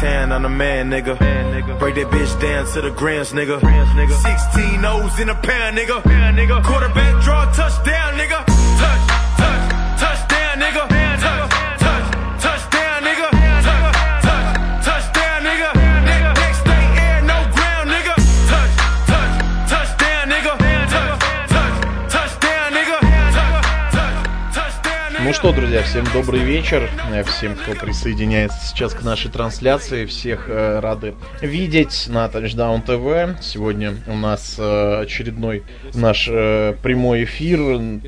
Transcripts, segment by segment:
town, I'm the man, nigga. Break that bitch down to the grams, nigga. 16 O's in a pound, nigga. Quarterback draw touchdown, nigga. Что, друзья, всем добрый вечер. Э, Всем, кто присоединяется сейчас к нашей трансляции. Всех э, рады видеть на Touchdown TV. Сегодня у нас э, очередной наш э, прямой эфир,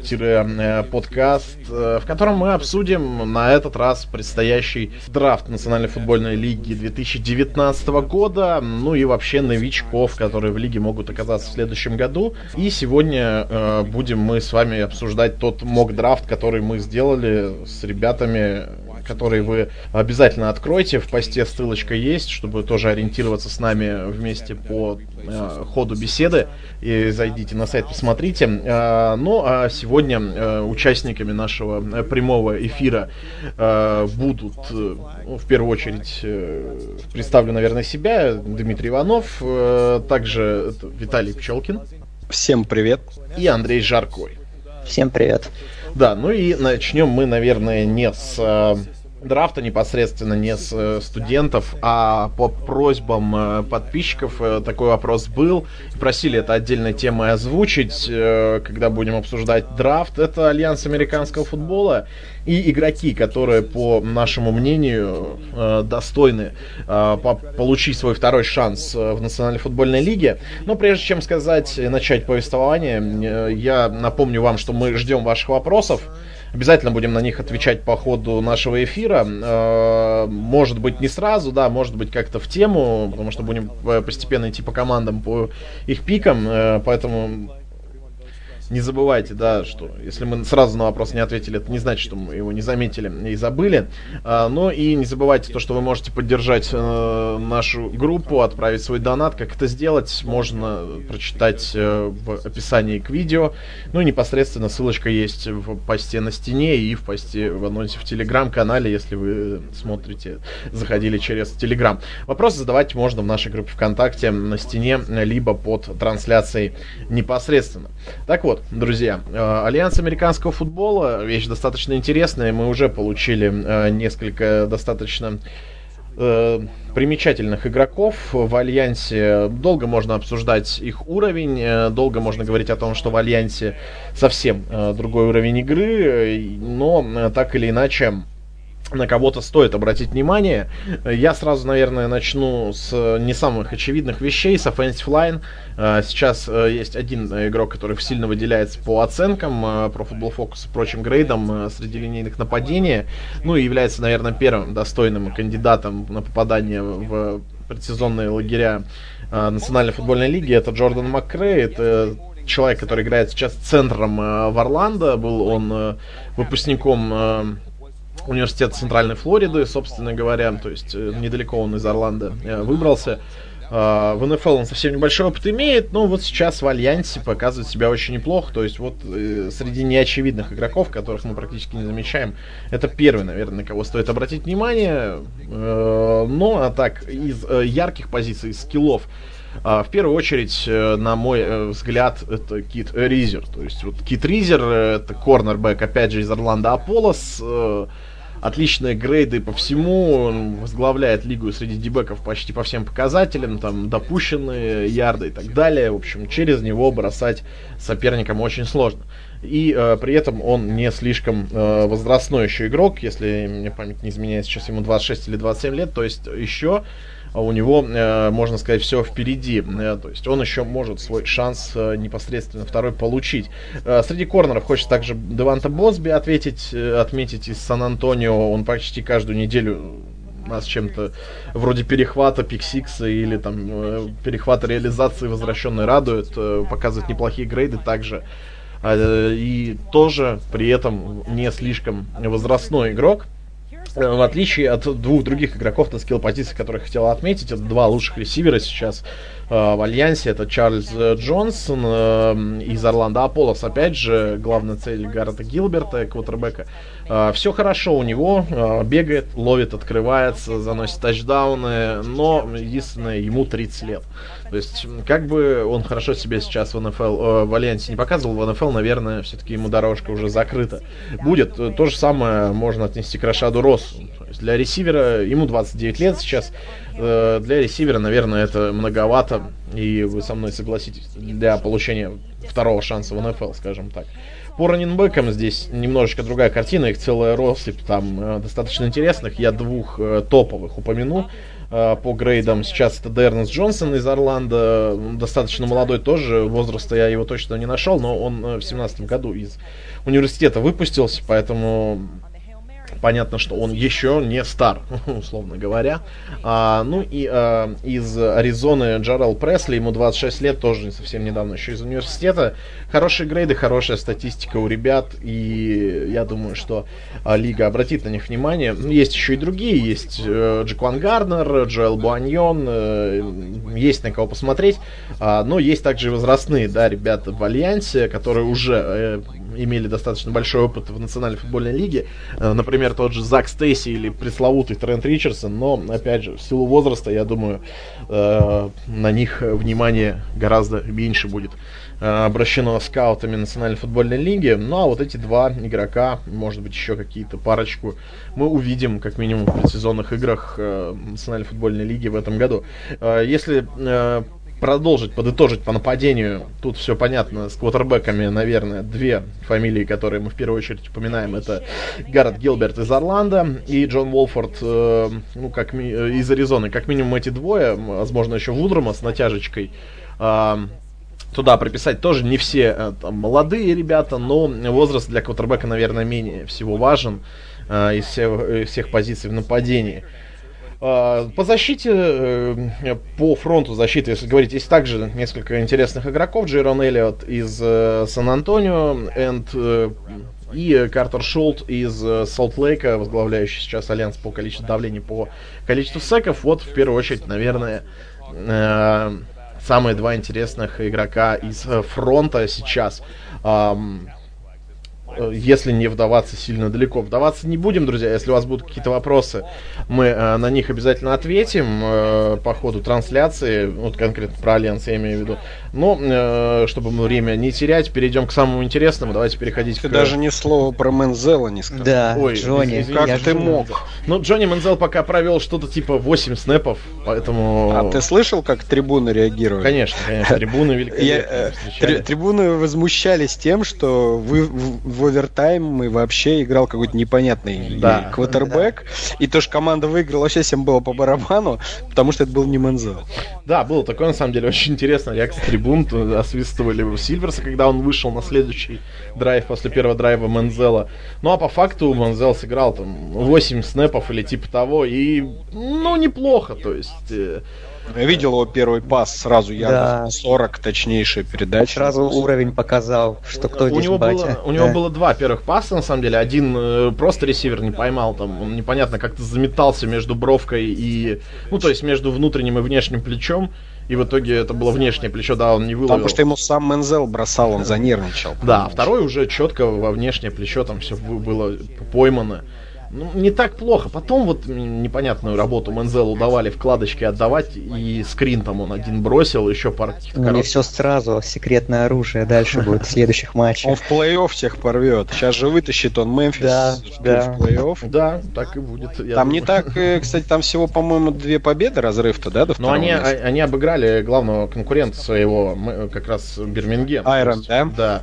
тире, э, э, в котором мы обсудим на этот раз предстоящий драфт Национальной футбольной лиги 2019 года, ну и вообще новичков, которые в лиге могут оказаться в следующем году. И сегодня э, будем мы с вами обсуждать тот мок-драфт, который мы сделали с ребятами, которые вы обязательно откройте. В посте ссылочка есть, чтобы тоже ориентироваться с нами вместе по э, ходу беседы. И зайдите на сайт, посмотрите. Э, ну, а сегодня э, участниками нашего э, прямого эфира э, будут, э, ну, в первую очередь, э, представлю, наверное, себя, Дмитрий Иванов, э, также Виталий Пчелкин Всем привет. и Андрей Жаркой. Всем привет. Да, ну и начнем мы, наверное, не с э, драфта непосредственно, не с э, студентов, а по просьбам э, подписчиков э, такой вопрос был. Просили это отдельной темой озвучить, когда будем обсуждать драфт. Это Альянс американского футбола и игроки, которые, по нашему мнению, достойны по- получить свой второй шанс в Национальной футбольной лиге. Но прежде чем сказать и начать повествование, я напомню вам, что мы ждем ваших вопросов. Обязательно будем на них отвечать по ходу нашего эфира. Э, Может быть, не сразу, да, может быть, как-то в тему, потому что будем э, постепенно идти по командам, по их пикам. э, Поэтому не забывайте, да, что если мы сразу на вопрос не ответили, это не значит, что мы его не заметили и забыли. А, но и не забывайте то, что вы можете поддержать э, нашу группу, отправить свой донат. Как это сделать, можно прочитать э, в описании к видео. Ну и непосредственно ссылочка есть в посте на стене и в посте в анонсе в телеграм-канале, если вы смотрите, заходили через телеграм. Вопросы задавать можно в нашей группе ВКонтакте на стене, либо под трансляцией непосредственно. Так вот, друзья, э, Альянс американского футбола, вещь достаточно интересная, мы уже получили э, несколько достаточно э, примечательных игроков в Альянсе. Долго можно обсуждать их уровень, долго можно говорить о том, что в Альянсе совсем другой уровень игры, но так или иначе на кого-то стоит обратить внимание. Я сразу, наверное, начну с э, не самых очевидных вещей, с offensive line. Э, Сейчас э, есть один игрок, который сильно выделяется по оценкам, про Football Focus и прочим грейдам среди линейных нападений. Ну и является, наверное, первым достойным кандидатом на попадание в предсезонные лагеря Национальной футбольной лиги. Это Джордан МакКрей, это человек, который играет сейчас центром в Орландо. Был он выпускником университет Центральной Флориды, собственно говоря, то есть э, недалеко он из Орландо э, выбрался. А, В НФЛ он совсем небольшой опыт имеет, но вот сейчас в Альянсе показывает себя очень неплохо. То есть вот э, среди неочевидных игроков, которых мы практически не замечаем, это первый, наверное, на кого стоит обратить внимание. Но а так, из ярких позиций, из скиллов, а, В первую очередь, на мой взгляд, это Кит Ризер. То есть вот Кит Ризер, это корнербэк, опять же, из Орландо Аполлос. Отличные грейды по всему, он возглавляет лигу среди дебеков почти по всем показателям, там допущенные ярды и так далее. В общем, через него бросать соперникам очень сложно. И э, при этом он не слишком э, возрастной еще игрок, если мне память не изменяет, сейчас ему 26 или 27 лет, то есть еще у него, э, можно сказать, все впереди. Э, то есть он еще может свой шанс э, непосредственно второй получить. Среди корнеров хочется также Деванта Босби ответить, отметить из Сан-Антонио. Он почти каждую неделю нас чем-то вроде перехвата пиксикса или там перехвата реализации возвращенной радует, показывает неплохие грейды также. А, И тоже при этом не слишком возрастной игрок. Э, в отличие от двух других игроков на скилл-позиции, которых хотел отметить, это два лучших ресивера сейчас э, в Альянсе. Это Чарльз Джонсон э, из Орландо Аполлос. Опять же, главная цель Гаррета Гилберта, квотербека. Э, все хорошо у него. Э, бегает, ловит, открывается, заносит тачдауны. Но, единственное, ему 30 лет. То есть, как бы он хорошо себе сейчас в НФЛ, э, в Альянсе не показывал, в НФЛ, наверное, все-таки ему дорожка уже закрыта. Будет. То же самое можно отнести к Рашаду Россу. Для ресивера, ему 29 лет сейчас, э, для ресивера, наверное, это многовато, и вы со мной согласитесь, для получения второго шанса в НФЛ, скажем так. По раненбекам здесь немножечко другая картина, их целая россыпь там э, достаточно интересных. Я двух э, топовых упомяну по грейдам. Сейчас это Дернес Джонсон из Орландо, достаточно молодой тоже, возраста я его точно не нашел, но он в семнадцатом году из университета выпустился, поэтому понятно, что он еще не стар, условно говоря. А, ну и а, из Аризоны Джарел Пресли, ему 26 лет, тоже совсем недавно еще из университета. Хорошие грейды, хорошая статистика у ребят, и я думаю, что а, лига обратит на них внимание. Ну, есть еще и другие, есть э, Джекван Гарднер, Джоэл Буаньон, э, есть на кого посмотреть, а, но есть также возрастные, да, ребята в Альянсе, которые уже э, имели достаточно большой опыт в Национальной футбольной лиге. Э, например, тот же Зак Стейси или пресловутый Трент Ричардсон. Но, опять же, в силу возраста, я думаю, э, на них внимание гораздо меньше будет э, обращено скаутами Национальной футбольной лиги. Ну, а вот эти два игрока, может быть, еще какие-то парочку, мы увидим, как минимум, в предсезонных играх Национальной футбольной лиги в этом году. Если продолжить, подытожить по нападению. Тут все понятно, с квотербеками, наверное, две фамилии, которые мы в первую очередь упоминаем, это Гаррет Гилберт из Орландо и Джон Уолфорд, э, ну, как ми- э, из Аризоны. Как минимум эти двое, возможно, еще Вудрома с натяжечкой. Э, туда приписать тоже не все э, там, молодые ребята, но возраст для квотербека, наверное, менее всего важен э, из всех, э, всех позиций в нападении. А, по защите, э, по фронту защиты, если говорить, есть также несколько интересных игроков. Джейрон Эллиот из э, Сан-Антонио э, и Картер Шульт из Солт-Лейка, возглавляющий сейчас Альянс по количеству давлений, по количеству секов. Вот, в первую очередь, наверное, самые два интересных игрока из фронта сейчас. Если не вдаваться сильно далеко. Вдаваться не будем, друзья. Если у вас будут какие-то вопросы, мы э, на них обязательно ответим э, по ходу трансляции. Вот конкретно про Альянс я имею в виду. Но, э, чтобы мы время не терять, перейдем к самому интересному. Давайте переходить ты к... даже ни слова про Мензела не сказал. Да, Ой, Джонни, извините, как ты мог? Ну, Джонни Мензел пока провел что-то типа 8 снэпов, поэтому... А ты слышал, как трибуны реагировали? Конечно, конечно, трибуны великолепно э, трибуны возмущались тем, что вывел в овертайм и вообще играл какой-то непонятный квотербек, и то, что команда выиграла, вообще всем было по барабану, потому что это был не Мензел. Да, было такое, на самом деле, очень интересно. Реакция трибун то освистывали у Сильверса, когда он вышел на следующий драйв после первого драйва Манзела. Ну, а по факту Манзел сыграл там 8 снэпов или типа того, и, ну, неплохо, то есть... э, Я видел его первый пас сразу, я Да. 40 точнейшая передача. Сразу уровень показал, что кто у здесь него, батя. было, у него Да. было два первых паса, на самом деле. Один э, просто ресивер не поймал, там, он непонятно как-то заметался между бровкой и... Ну, то есть между внутренним и внешним плечом. И в итоге это было внешнее плечо, да, он не выловил. Потому что ему сам Мензел бросал, он занервничал. Да, второй уже четко во внешнее плечо там все было поймано. Ну, не так плохо. Потом вот непонятную работу Мензелу давали вкладочки отдавать, и скрин там он один бросил, еще пару каких-то Ну, не все сразу, секретное оружие дальше будет в следующих матчах. Он в плей-офф всех порвет. Сейчас же вытащит он Мемфис Да, в да. плей-офф. Да, так и будет. Там не так, э, кстати, там всего, по-моему, две победы разрыв-то, да, до Но они, а- они обыграли главного конкурента своего, как раз Бирмингем. Айрон, да? Да.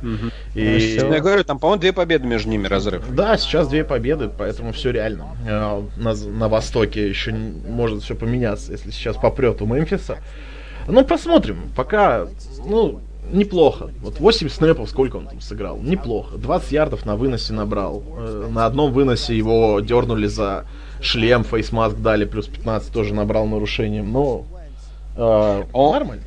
И... Хорошо. Я говорю, там, по-моему, две победы между ними разрыв. Да, сейчас две победы, поэтому все реально. Э, На, на Востоке еще может все поменяться, если сейчас попрет у Мемфиса. Ну, посмотрим. Пока, ну, неплохо. Вот 8 снэпов, сколько он там сыграл? Неплохо. 20 ярдов на выносе набрал. Э, На одном выносе его дернули за шлем, фейсмаск дали, плюс 15 тоже набрал нарушением. Но э, О. нормально.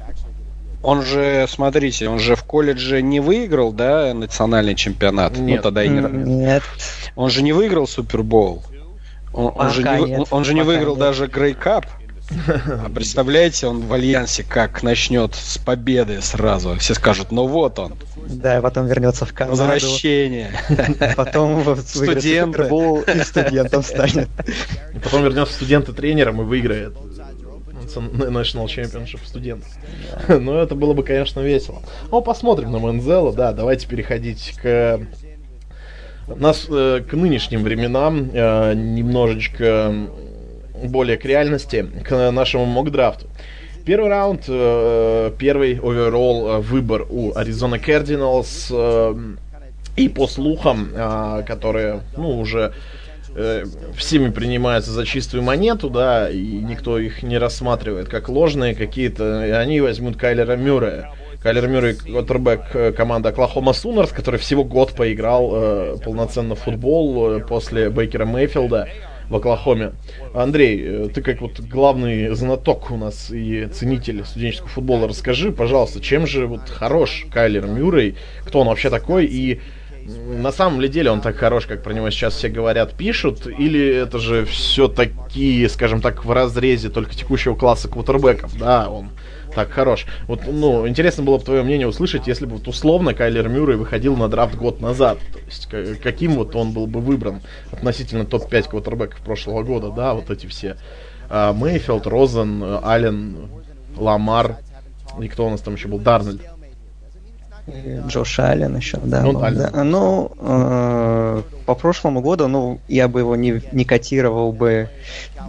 Он же, смотрите, он же в колледже не выиграл, да, национальный чемпионат. Нет. Ну, тогда и не... Нет. Он же не выиграл Супербоул. Он, он же не, нет, он же не выиграл нет. даже Грей Кап. А представляете, он в Альянсе как начнет с победы сразу. Все скажут, ну вот он. Да, потом вернется в Канаду. Возвращение. Потом студент и студентом станет. Потом вернется студент и тренером и выиграет National Championship студент. Но это было бы, конечно, весело. Ну, посмотрим на Мензела, да, давайте переходить к нас э, к нынешним временам э, немножечко более к реальности, к нашему мокдрафту. Первый раунд, э, первый оверолл выбор у Arizona Cardinals. И по слухам, которые, ну, уже всеми принимаются за чистую монету, да, и никто их не рассматривает как ложные какие-то, и они возьмут Кайлера Мюррея. Кайлер Мюррей, квотербек команды Оклахома Сунерс, который всего год поиграл э, полноценно в футбол э, после Бейкера Мейфилда в Оклахоме. Андрей, э, ты как вот главный знаток у нас и ценитель студенческого футбола, расскажи, пожалуйста, чем же вот хорош Кайлер Мюррей, кто он вообще такой и на самом ли деле он так хорош, как про него сейчас все говорят, пишут, или это же все такие, скажем так, в разрезе только текущего класса квотербеков, да, он так хорош. Вот, ну, интересно было бы твое мнение услышать, если бы вот условно Кайлер Мюррей выходил на драфт год назад. То есть, каким вот он был бы выбран относительно топ-5 квотербеков прошлого года, да, вот эти все. А, Мейфилд, Розен, Аллен, Ламар, и кто у нас там еще был? Дарнольд. Джош Аллен еще, да. Ну, был, да. ну э, по прошлому году, ну, я бы его не, не котировал бы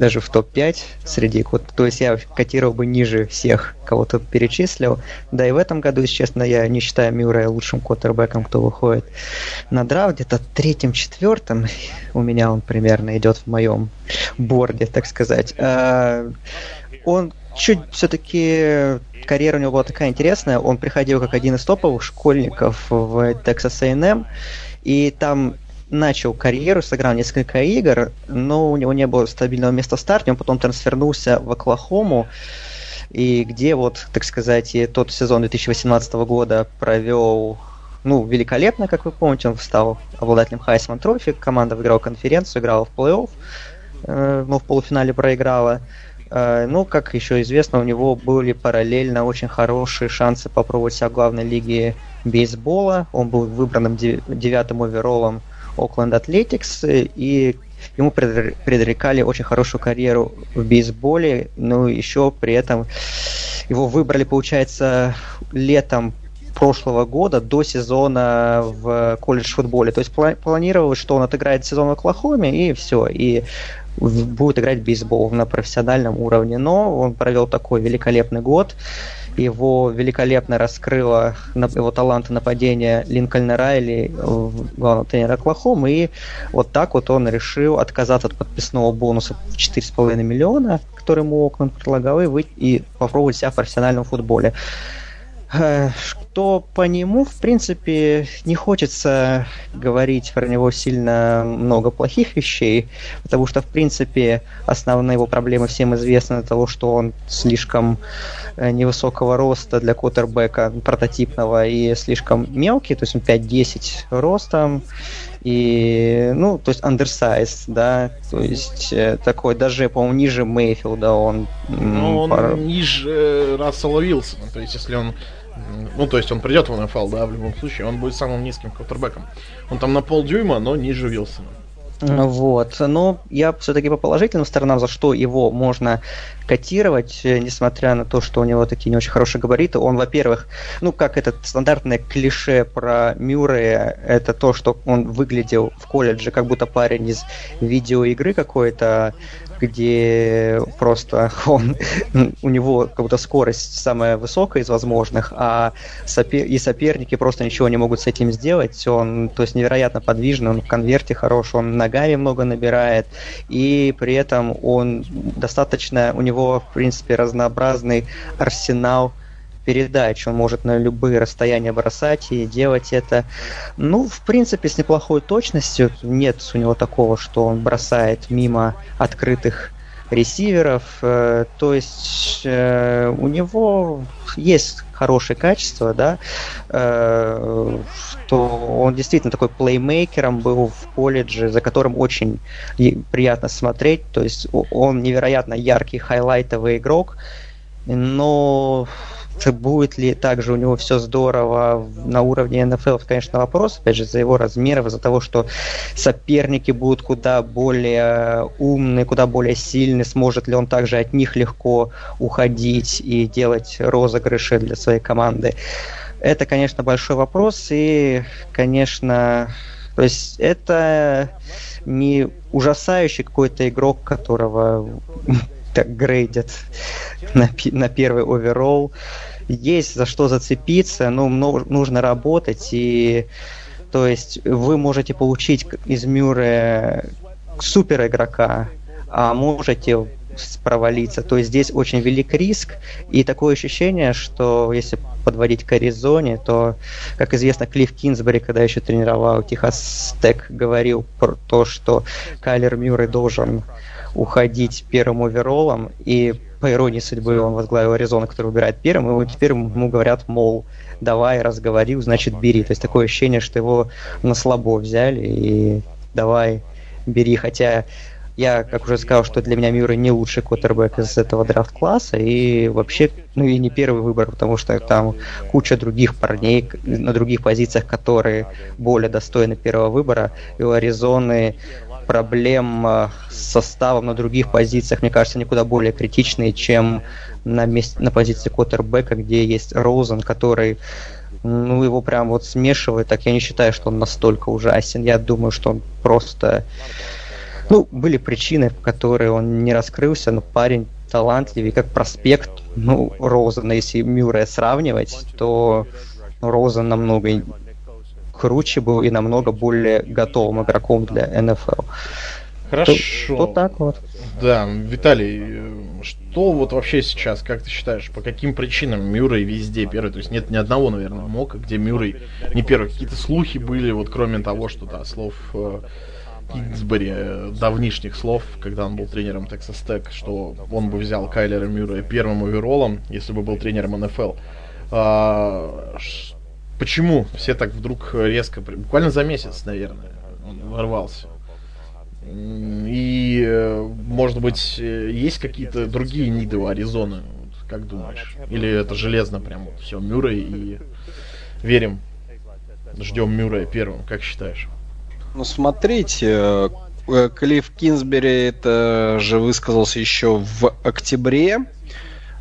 даже в топ-5 среди, то есть я котировал бы ниже всех, кого то перечислил. Да и в этом году, если честно, я не считаю Мюррея лучшим квотербеком, кто выходит на драфт. Где-то третьем-четвертом у меня он примерно идет в моем борде, так сказать. А, он чуть все-таки карьера у него была такая интересная. Он приходил как один из топовых школьников в Texas A&M, и там начал карьеру, сыграл несколько игр, но у него не было стабильного места в старте, он потом трансфернулся в Оклахому, и где вот, так сказать, и тот сезон 2018 года провел ну, великолепно, как вы помните, он стал обладателем Хайсман Трофи, команда выиграла конференцию, играла в плей-офф, э, но в полуфинале проиграла. Э, ну, как еще известно, у него были параллельно очень хорошие шансы попробовать себя в главной лиге бейсбола. Он был выбранным девятым оверолом Окленд Атлетикс, и ему предрекали очень хорошую карьеру в бейсболе, но еще при этом его выбрали, получается, летом прошлого года до сезона в колледж футболе. То есть планировалось, что он отыграет сезон в Оклахоме и все. И будет играть в бейсбол на профессиональном уровне. Но он провел такой великолепный год. Его великолепно раскрыло его таланты нападения Линкольна Райли, главного тренера Оклахомы. И вот так вот он решил отказаться от подписного бонуса в 4,5 миллиона, который ему Окленд предлагал, и, выйти, и попробовать себя в профессиональном футболе. Что по нему, в принципе, не хочется говорить про него сильно много плохих вещей, потому что, в принципе, основная его проблема всем известна того, что он слишком э, невысокого роста для квотербека прототипного и слишком мелкий, то есть он 5-10 ростом, и, ну, то есть undersized, да, то есть э, такой даже, по-моему, ниже Мейфилда он... Ну, он пар... ниже Рассела Вилсона, то есть если он ну, то есть он придет в НФЛ, да, в любом случае, он будет самым низким квотербеком. Он там на полдюйма, но ниже Вилсона. Вот. Но я все-таки по положительным сторонам, за что его можно котировать, э, несмотря на то, что у него такие не очень хорошие габариты. Он, во-первых, ну, как этот стандартное клише про Мюррея, это то, что он выглядел в колледже как будто парень из видеоигры какой-то, где просто он, у него как будто скорость самая высокая из возможных, а сопер, и соперники просто ничего не могут с этим сделать. Он, то есть, невероятно подвижный, он в конверте хорош, он ногами много набирает, и при этом он достаточно, у него, в принципе, разнообразный арсенал передач, он может на любые расстояния бросать и делать это. Ну, в принципе, с неплохой точностью. Нет у него такого, что он бросает мимо открытых ресиверов. Э, то есть э, у него есть хорошее качество, да, э, что он действительно такой плеймейкером был в колледже, за которым очень приятно смотреть. То есть он невероятно яркий, хайлайтовый игрок, но будет ли также у него все здорово на уровне НФЛ, конечно, вопрос, опять же, за его размеров, из-за того, что соперники будут куда более умные, куда более сильные, сможет ли он также от них легко уходить и делать розыгрыши для своей команды. Это, конечно, большой вопрос, и, конечно, то есть это не ужасающий какой-то игрок, которого так грейдят на, на первый оверолл есть за что зацепиться, но нужно работать, и то есть вы можете получить из Мюррея супер игрока, а можете провалиться. То есть здесь очень велик риск, и такое ощущение, что если подводить к Аризоне, то, как известно, Клифф Кинсбери, когда еще тренировал Техас Тек, говорил про то, что Кайлер Мюррей должен уходить первым оверолом, и по иронии судьбы он возглавил Аризону, который выбирает первым, и теперь ему говорят, мол, давай, разговорил, значит, бери. То есть такое ощущение, что его на слабо взяли, и давай, бери. Хотя я, как уже сказал, что для меня Мюррей не лучший квотербек из этого драфт-класса, и вообще, ну и не первый выбор, потому что там куча других парней на других позициях, которые более достойны первого выбора, и у Аризоны проблем э, с составом на других позициях, мне кажется, никуда более критичные, чем на, месте, на позиции Коттербека, где есть Роузен, который ну, его прям вот смешивает, так я не считаю, что он настолько ужасен. Я думаю, что он просто... Ну, были причины, по которые он не раскрылся, но парень талантливый, как проспект. Ну, Роузена, если Мюррея сравнивать, то Розен намного круче был и намного более готовым игроком для НФЛ. Хорошо. То так вот. Да, Виталий, что вот вообще сейчас, как ты считаешь, по каким причинам Мюррей везде первый? То есть нет ни одного, наверное, мока, где Мюррей не первый. Какие-то слухи были, вот кроме того, что, да, слов э, Кингсбери, э, давнишних слов, когда он был тренером Texas Tech, что он бы взял Кайлера Мюррея первым оверолом, если бы был тренером НФЛ. А, Почему все так вдруг резко, буквально за месяц, наверное, он ворвался? И, э, может быть, э, есть какие-то другие ниды у Аризоны? Как думаешь? Или это железно прям вот все, Мюррей и верим, ждем Мюррея первым, как считаешь? Ну, смотрите, э, Клифф Кинсбери это же высказался еще в октябре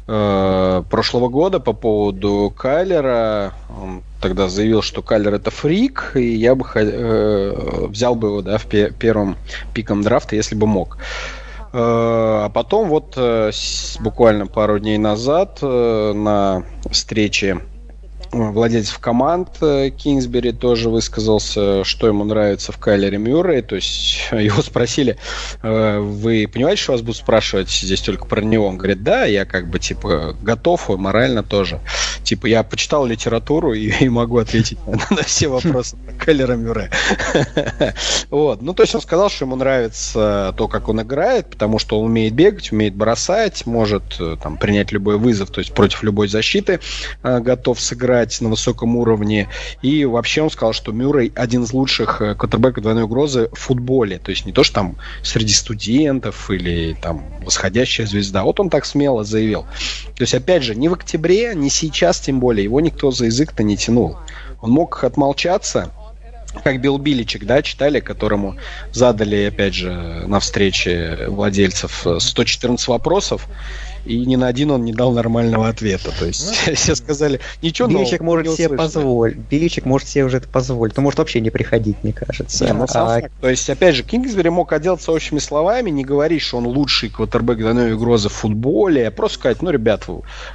прошлого года по поводу Кайлера. Он тогда заявил, что Кайлер это фрик, и я бы э, взял бы его да, в пе- первом пиком драфта, если бы мог. Э, а потом вот э, буквально пару дней назад э, на встрече владельцев команд э, Кингсбери тоже высказался, что ему нравится в Кайлере Мюррей. То есть его спросили, «Э, вы понимаете, что вас будут спрашивать здесь только про него? Он говорит, да, я как бы типа готов, и морально тоже. Типа я почитал литературу и, и могу ответить на, все вопросы про Кайлера Мюррея. Вот. Ну, то есть он сказал, что ему нравится то, как он играет, потому что он умеет бегать, умеет бросать, может э, там принять любой вызов, то есть против любой защиты готов сыграть играть на высоком уровне. И вообще он сказал, что Мюррей один из лучших э, квотербеков двойной угрозы в футболе. То есть не то, что там среди студентов или там восходящая звезда. Вот он так смело заявил. То есть, опять же, ни в октябре, ни сейчас тем более, его никто за язык-то не тянул. Он мог отмолчаться, как Билл Биличек, да, читали, которому задали, опять же, на встрече владельцев 114 вопросов, и ни на один он не дал нормального ответа. То есть ну, все сказали, ничего Биличек может себе позволить. Биличек может себе уже это позволить. То может вообще не приходить, мне кажется. Не, ну, а... То есть, опять же, Кингсбери мог отделаться общими словами, не говорить, что он лучший квотербек двойной угрозы в футболе, а просто сказать, ну, ребят,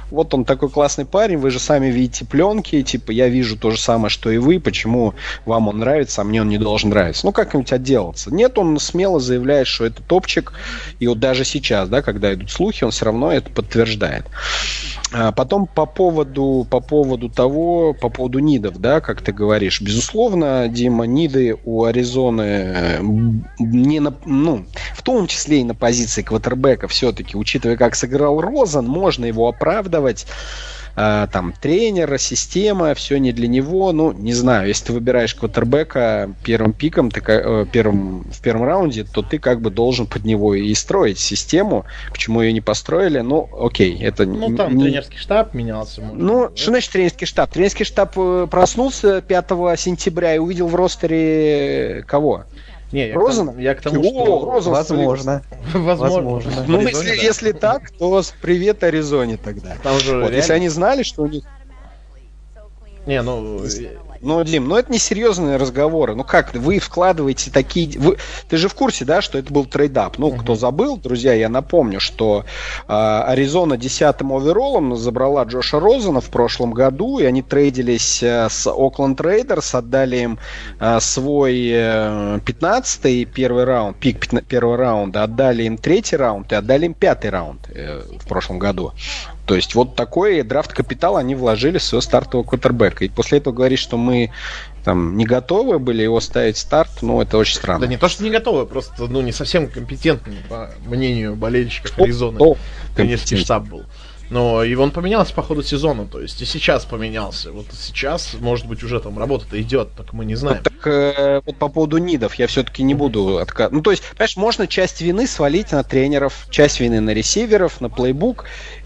вот он такой классный парень, вы же сами видите пленки, типа, я вижу то же самое, что и вы, почему вам он нравится, а мне он не должен нравиться. Ну, как-нибудь отделаться. Нет, он смело заявляет, что это топчик, и вот даже сейчас, да, когда идут слухи, он все равно это подтверждает. А потом по поводу, по поводу того, по поводу нидов, да, как ты говоришь. Безусловно, Дима, ниды у Аризоны не на, ну, в том числе и на позиции квотербека все-таки, учитывая, как сыграл Розан, можно его оправдывать. А, там тренера, система, все не для него. Ну, не знаю, если ты выбираешь квотербека первым пиком, ты, э, первым, в первом раунде, то ты как бы должен под него и строить систему. Почему ее не построили? Ну, окей, это Ну, там не... тренерский штаб менялся. Может, ну, да? что значит тренерский штаб? Тренерский штаб э, проснулся 5 сентября и увидел в ростере кого? Не, я Розана? К, я к тому, что... Розан возможно. возможно. Ну, если, да. если так, то привет Аризоне тогда. Там же вот, реально... Если они знали, что у них... Не, ну... Ну, Дим, ну это не серьезные разговоры. Ну как, вы вкладываете такие... Вы... Ты же в курсе, да, что это был trade-up? Ну, uh-huh. кто забыл, друзья, я напомню, что э, Аризона десятым оверолом забрала Джоша Розена в прошлом году, и они трейдились э, с Окленд Рейдерс, отдали им э, свой э, 15-й первый раунд, пик 15, первого раунда, отдали им третий раунд и отдали им пятый раунд э, в прошлом году. То есть вот такой драфт капитал они вложили в своего стартового квотербека. И после этого говорить, что мы там не готовы были его ставить старт, ну это очень странно. Да не то, что не готовы, просто ну не совсем компетентный, по мнению болельщиков Аризоны. Ну, Конечно, штаб был. Но и он поменялся по ходу сезона, то есть и сейчас поменялся. Вот сейчас, может быть, уже там работа-то идет, так мы не знаем. Вот, так э, вот по поводу нидов я все-таки не буду отказывать. Ну, то есть, понимаешь, можно часть вины свалить на тренеров, часть вины на ресиверов, на плейбук,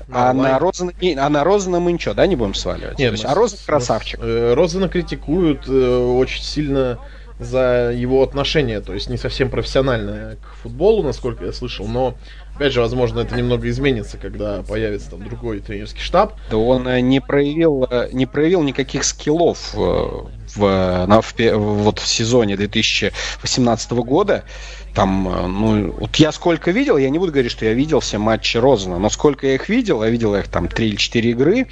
а на, Розена, а на Розена мы ничего, да, не будем сваливать? Нет, есть, а Розен красавчик. Э, Розена критикуют э, очень сильно за его отношение, то есть не совсем профессиональное к футболу, насколько я слышал, но опять же, возможно, это немного изменится, когда появится там другой тренерский штаб. Да он э, не проявил, не проявил никаких скиллов в, на, в, вот в сезоне 2018 года. Там, э, ну, вот я сколько видел, я не буду говорить, что я видел все матчи Розена, но сколько я их видел, я видел их там 3 или 4 игры,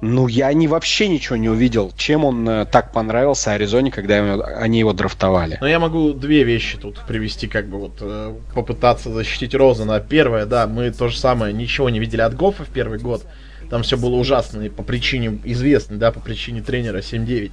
ну, я не вообще ничего не увидел, чем он э, так понравился Аризоне, когда они его драфтовали. Но я могу две вещи тут привести, как бы вот э, попытаться защитить Розена. Первое, да, мы то же самое, ничего не видели от Гофа в первый год. Там все было ужасно и по причине известной, да, по причине тренера 7-9.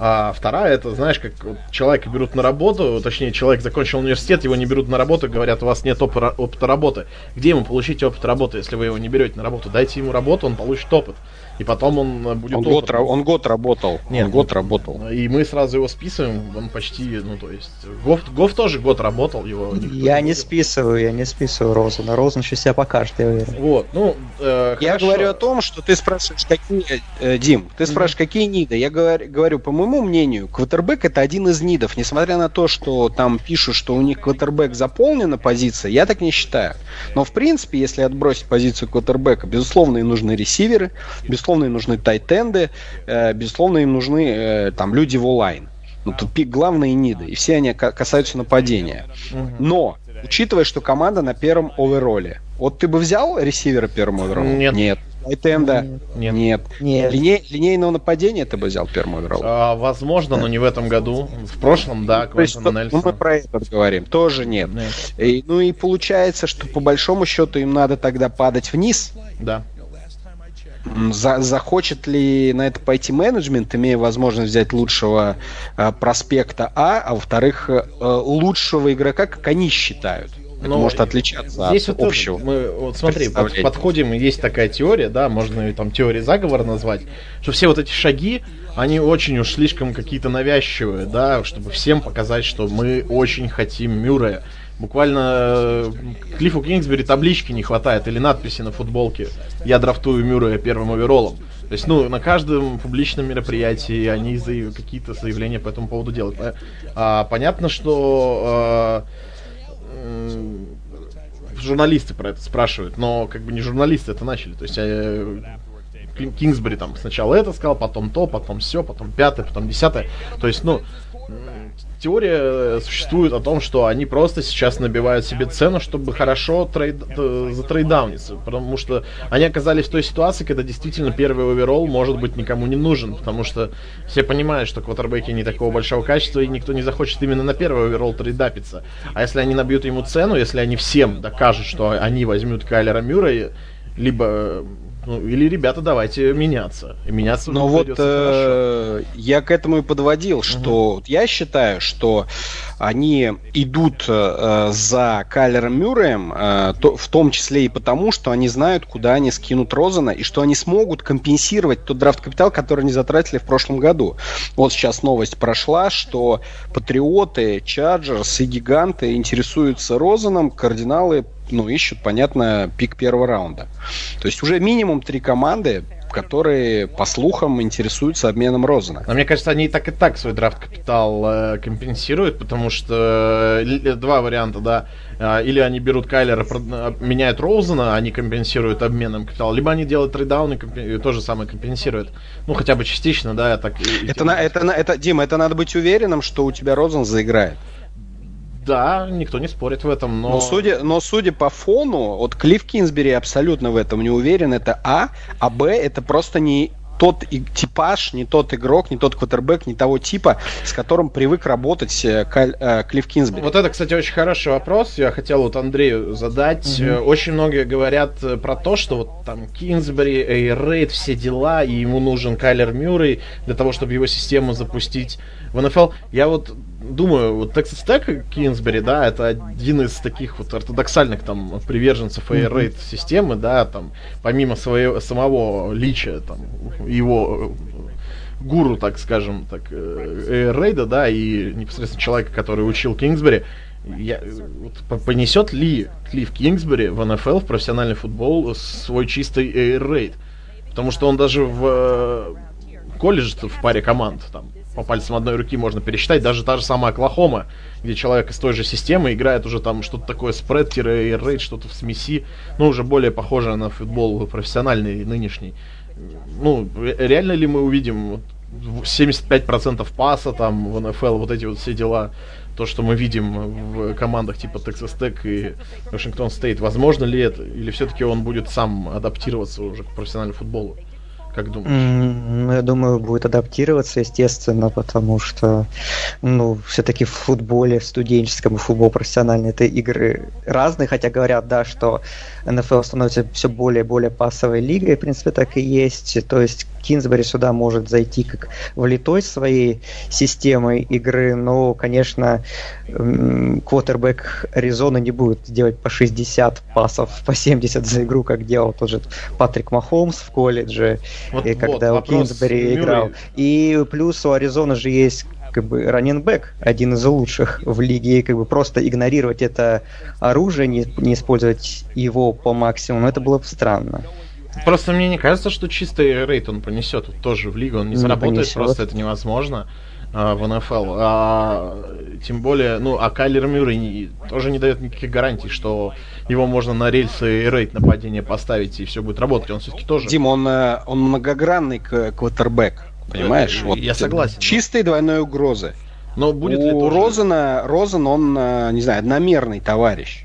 А вторая, это, знаешь, как вот человека берут на работу, точнее, человек закончил университет, его не берут на работу, говорят, у вас нет опыта, опыта работы. Где ему получить опыт работы, если вы его не берете на работу? Дайте ему работу, он получит опыт и потом он э, будет... Он, год, он год работал. Нет, он год работал. И мы сразу его списываем, он почти, ну то есть... Гоф, Гоф тоже год работал, его Я не, не списываю, я не списываю Розена. Розен еще себя покажет, я уверен. Вот, ну, э, Я хорошо. говорю о том, что ты спрашиваешь, какие... Э, Дим, ты спрашиваешь, mm-hmm. какие ниды. Я говорю, говорю, по моему мнению, квотербек это один из нидов. Несмотря на то, что там пишут, что у них квотербек заполнена позиция, я так не считаю. Но в принципе, если отбросить позицию квотербека, безусловно, и нужны ресиверы, безусловно, безусловно, им нужны тайтенды, э, безусловно, им нужны э, там люди в онлайн. Ну, тут пик главные ниды, и все они касаются нападения. Но, учитывая, что команда на первом овероле, вот ты бы взял ресивера первым оверолом? Нет. Нет. Тайтенда? Нет. Нет. Нет. Линей, линейного нападения ты бы взял первым оверолом? А, возможно, но не в этом году. В прошлом, да, То есть, ну, мы про это говорим. Тоже нет. нет. И, ну и получается, что по большому счету им надо тогда падать вниз. Да за, захочет ли на это пойти менеджмент, имея возможность взять лучшего э, проспекта А, а во-вторых, э, лучшего игрока, как они считают. Это Но может отличаться здесь от вот общего. Мы, вот смотри, под, подходим, есть такая теория, да, можно ее там теорией заговора назвать, что все вот эти шаги, они очень уж слишком какие-то навязчивые, да, чтобы всем показать, что мы очень хотим Мюррея. Буквально э, Клиффу Кингсбери таблички не хватает или надписи на футболке «Я драфтую Мюррея первым оверолом». То есть, ну, на каждом публичном мероприятии они заяв... какие-то заявления по этому поводу делают. А, понятно, что а, журналисты про это спрашивают, но как бы не журналисты это начали. То есть Кингсбери там сначала это сказал, потом то, потом все, потом пятое, потом десятое. То есть, ну, теория существует о том, что они просто сейчас набивают себе цену, чтобы хорошо трейд, э, затрейдауниться. Потому что они оказались в той ситуации, когда действительно первый оверолл может быть никому не нужен. Потому что все понимают, что квотербеки не такого большого качества, и никто не захочет именно на первый оверолл трейдапиться. А если они набьют ему цену, если они всем докажут, что они возьмут Кайлера Мюра, либо ну, или, ребята, давайте меняться. И меняться Но вот э, я к этому и подводил, что угу. я считаю, что они идут э, за Кайлером Мюрреем, э, то, в том числе и потому, что они знают, куда они скинут Розана, и что они смогут компенсировать тот драфт-капитал, который они затратили в прошлом году. Вот сейчас новость прошла, что Патриоты, Чарджерс и Гиганты интересуются Розаном, кардиналы ну, ищут, понятно, пик первого раунда. То есть уже минимум три команды, которые, по слухам, интересуются обменом Розена. Но мне кажется, они и так и так свой драфт-капитал э, компенсируют, потому что э, два варианта, да. Э, или они берут Кайлера, э, меняют Розена, они компенсируют обменом капитала, либо они делают trade down и, компен... и то же самое компенсируют. Ну, хотя бы частично, да, так... Это, на, это, на, это, Дима, это надо быть уверенным, что у тебя Розен заиграет. Да, никто не спорит в этом, но... Но судя, но судя по фону, вот Клифф Кинсбери абсолютно в этом не уверен, это А, а Б это просто не тот и, типаж, не тот игрок, не тот квотербек, не того типа, с которым привык работать э, Каль, э, Клифф Кинсбери. Вот это, кстати, очень хороший вопрос. Я хотел вот Андрею задать. Угу. Очень многие говорят про то, что вот там Кинсбери, Эйрейд, все дела, и ему нужен Кайлер Мюррей для того, чтобы его систему запустить в НФЛ. Я вот думаю, вот Texas Tech Кинсбери, да, это один из таких вот ортодоксальных там приверженцев Air Raid системы, да, там, помимо своего, самого лича, там, его гуру, так скажем, так, Air Raid, да, и непосредственно человека, который учил Кингсбери, я, вот, понесет ли Клифф Кингсбери в НФЛ, в профессиональный футбол, свой чистый Air Raid? Потому что он даже в э, колледже в паре команд, там, по пальцам одной руки можно пересчитать, даже та же самая Оклахома, где человек из той же системы играет уже там что-то такое спред-рейд, что-то в смеси, ну, уже более похожее на футбол профессиональный нынешний. Ну, реально ли мы увидим 75% паса там в НФЛ, вот эти вот все дела, то, что мы видим в командах типа Texas Tech и Вашингтон Стейт, возможно ли это? Или все-таки он будет сам адаптироваться уже к профессиональному футболу? Как думаешь? Mm, я думаю, будет адаптироваться, естественно, потому что, ну, все-таки в футболе, в студенческом и футбол профессиональный это игры разные, хотя говорят, да, что НФЛ становится все более и более пассовой лигой, в принципе, так и есть. То есть Кинсбери сюда может зайти как влитой своей системой игры, но, конечно, квотербек Аризоны не будет делать по 60 пасов, по 70 за игру, как делал тот же Патрик Махомс в колледже, вот, и когда вот, у Кинсбери играл. И плюс у Аризоны же есть как бы раненбэк, один из лучших в лиге, и как бы просто игнорировать это оружие, не, не использовать его по максимуму, это было бы странно. Просто мне не кажется, что чистый рейд он понесет тоже в лигу, он не, не заработает, понесет. просто это невозможно а, в НФЛ. А, тем более, ну, а Кайлер Мюррей тоже не дает никаких гарантий, что его можно на рельсы и рейд нападения поставить, и все будет работать. Он все-таки тоже... Дим, он, э, он многогранный квотербек, понимаешь? Вот Я согласен. Чистой двойной угрозы. Но будет У ли тоже... Розена, Розен, он, э, не знаю, одномерный товарищ.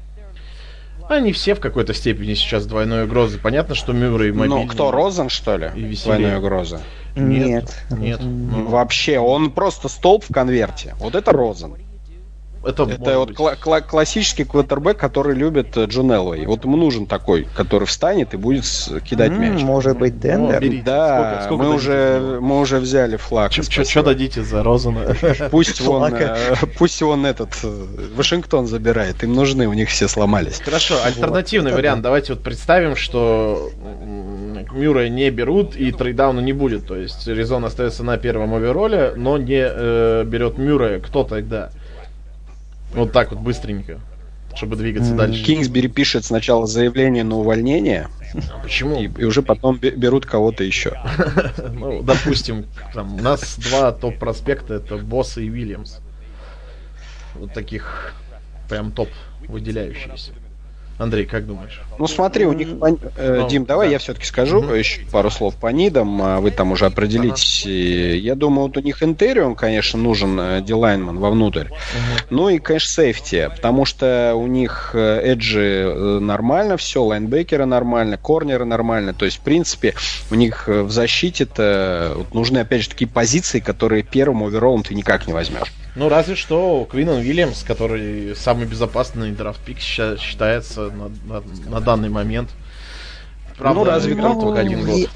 Они все в какой-то степени сейчас двойной угрозы. Понятно, что Мюррей мобильный. Ну, кто, Розен, что ли? И Двойной угроза. Нет. Нет. Ну, вообще, он просто столб в конверте. Вот это Розен. Это, это вот кла- кла- классический квотербек, который любит э, Джон Элвей. Вот ему нужен такой, который встанет и будет кидать mm, мяч. Может быть, Денвер? О, да, сколько, сколько мы, уже, мы уже взяли флаг. Что дадите за Розена? Пусть он, э, пусть он этот э, Вашингтон забирает. Им нужны, у них все сломались. Хорошо, альтернативный вот, вариант. Давайте вот представим, что Мюра не берут и трейдауна не будет. То есть Резон остается на первом овероле, но не э, берет Мюра. Кто тогда? Вот так вот быстренько, чтобы двигаться дальше. Кингсбери пишет сначала заявление на увольнение. А почему? И, и уже потом берут кого-то еще. ну, допустим, там, у нас два топ-проспекта, это Босс и Вильямс. Вот таких прям топ выделяющиеся. Андрей, как думаешь? Ну смотри, у них... Э, ну, Дим, давай да. я все-таки скажу угу. еще пару слов по нидам, а вы там уже определитесь. Ага. Я думаю, вот у них интериум, конечно, нужен э, дилайнман вовнутрь. Угу. Ну и, конечно, сейфти, потому что у них э, эджи нормально все, лайнбекеры нормально, корнеры нормально. То есть, в принципе, у них в защите-то вот нужны, опять же, такие позиции, которые первым оверолом ты никак не возьмешь. Ну, разве что Квинн Уильямс, который самый безопасный драфт-пик считается на, на, на данный момент. Правда, ну, разве играл только один год.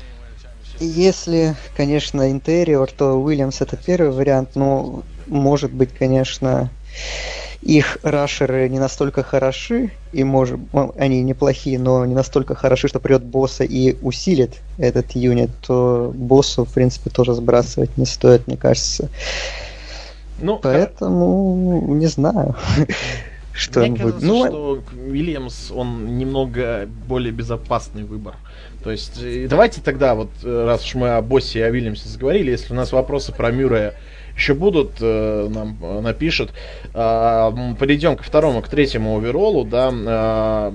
Если, конечно, интерьер, то Уильямс это первый вариант, но может быть, конечно, их рашеры не настолько хороши, и может, они неплохие, но не настолько хороши, что придет босса и усилит этот юнит, то боссу, в принципе, тоже сбрасывать не стоит, мне кажется. Ну, Поэтому не знаю. Что Мне кажется. Ну, что Уильямс, он немного более безопасный выбор. То есть, э, давайте тогда, вот э, раз уж мы о Боссе и о Вильямсе заговорили, если у нас вопросы про Мюррея еще будут, э, нам напишут. Э, перейдем ко второму, к третьему оверолу, да. Э,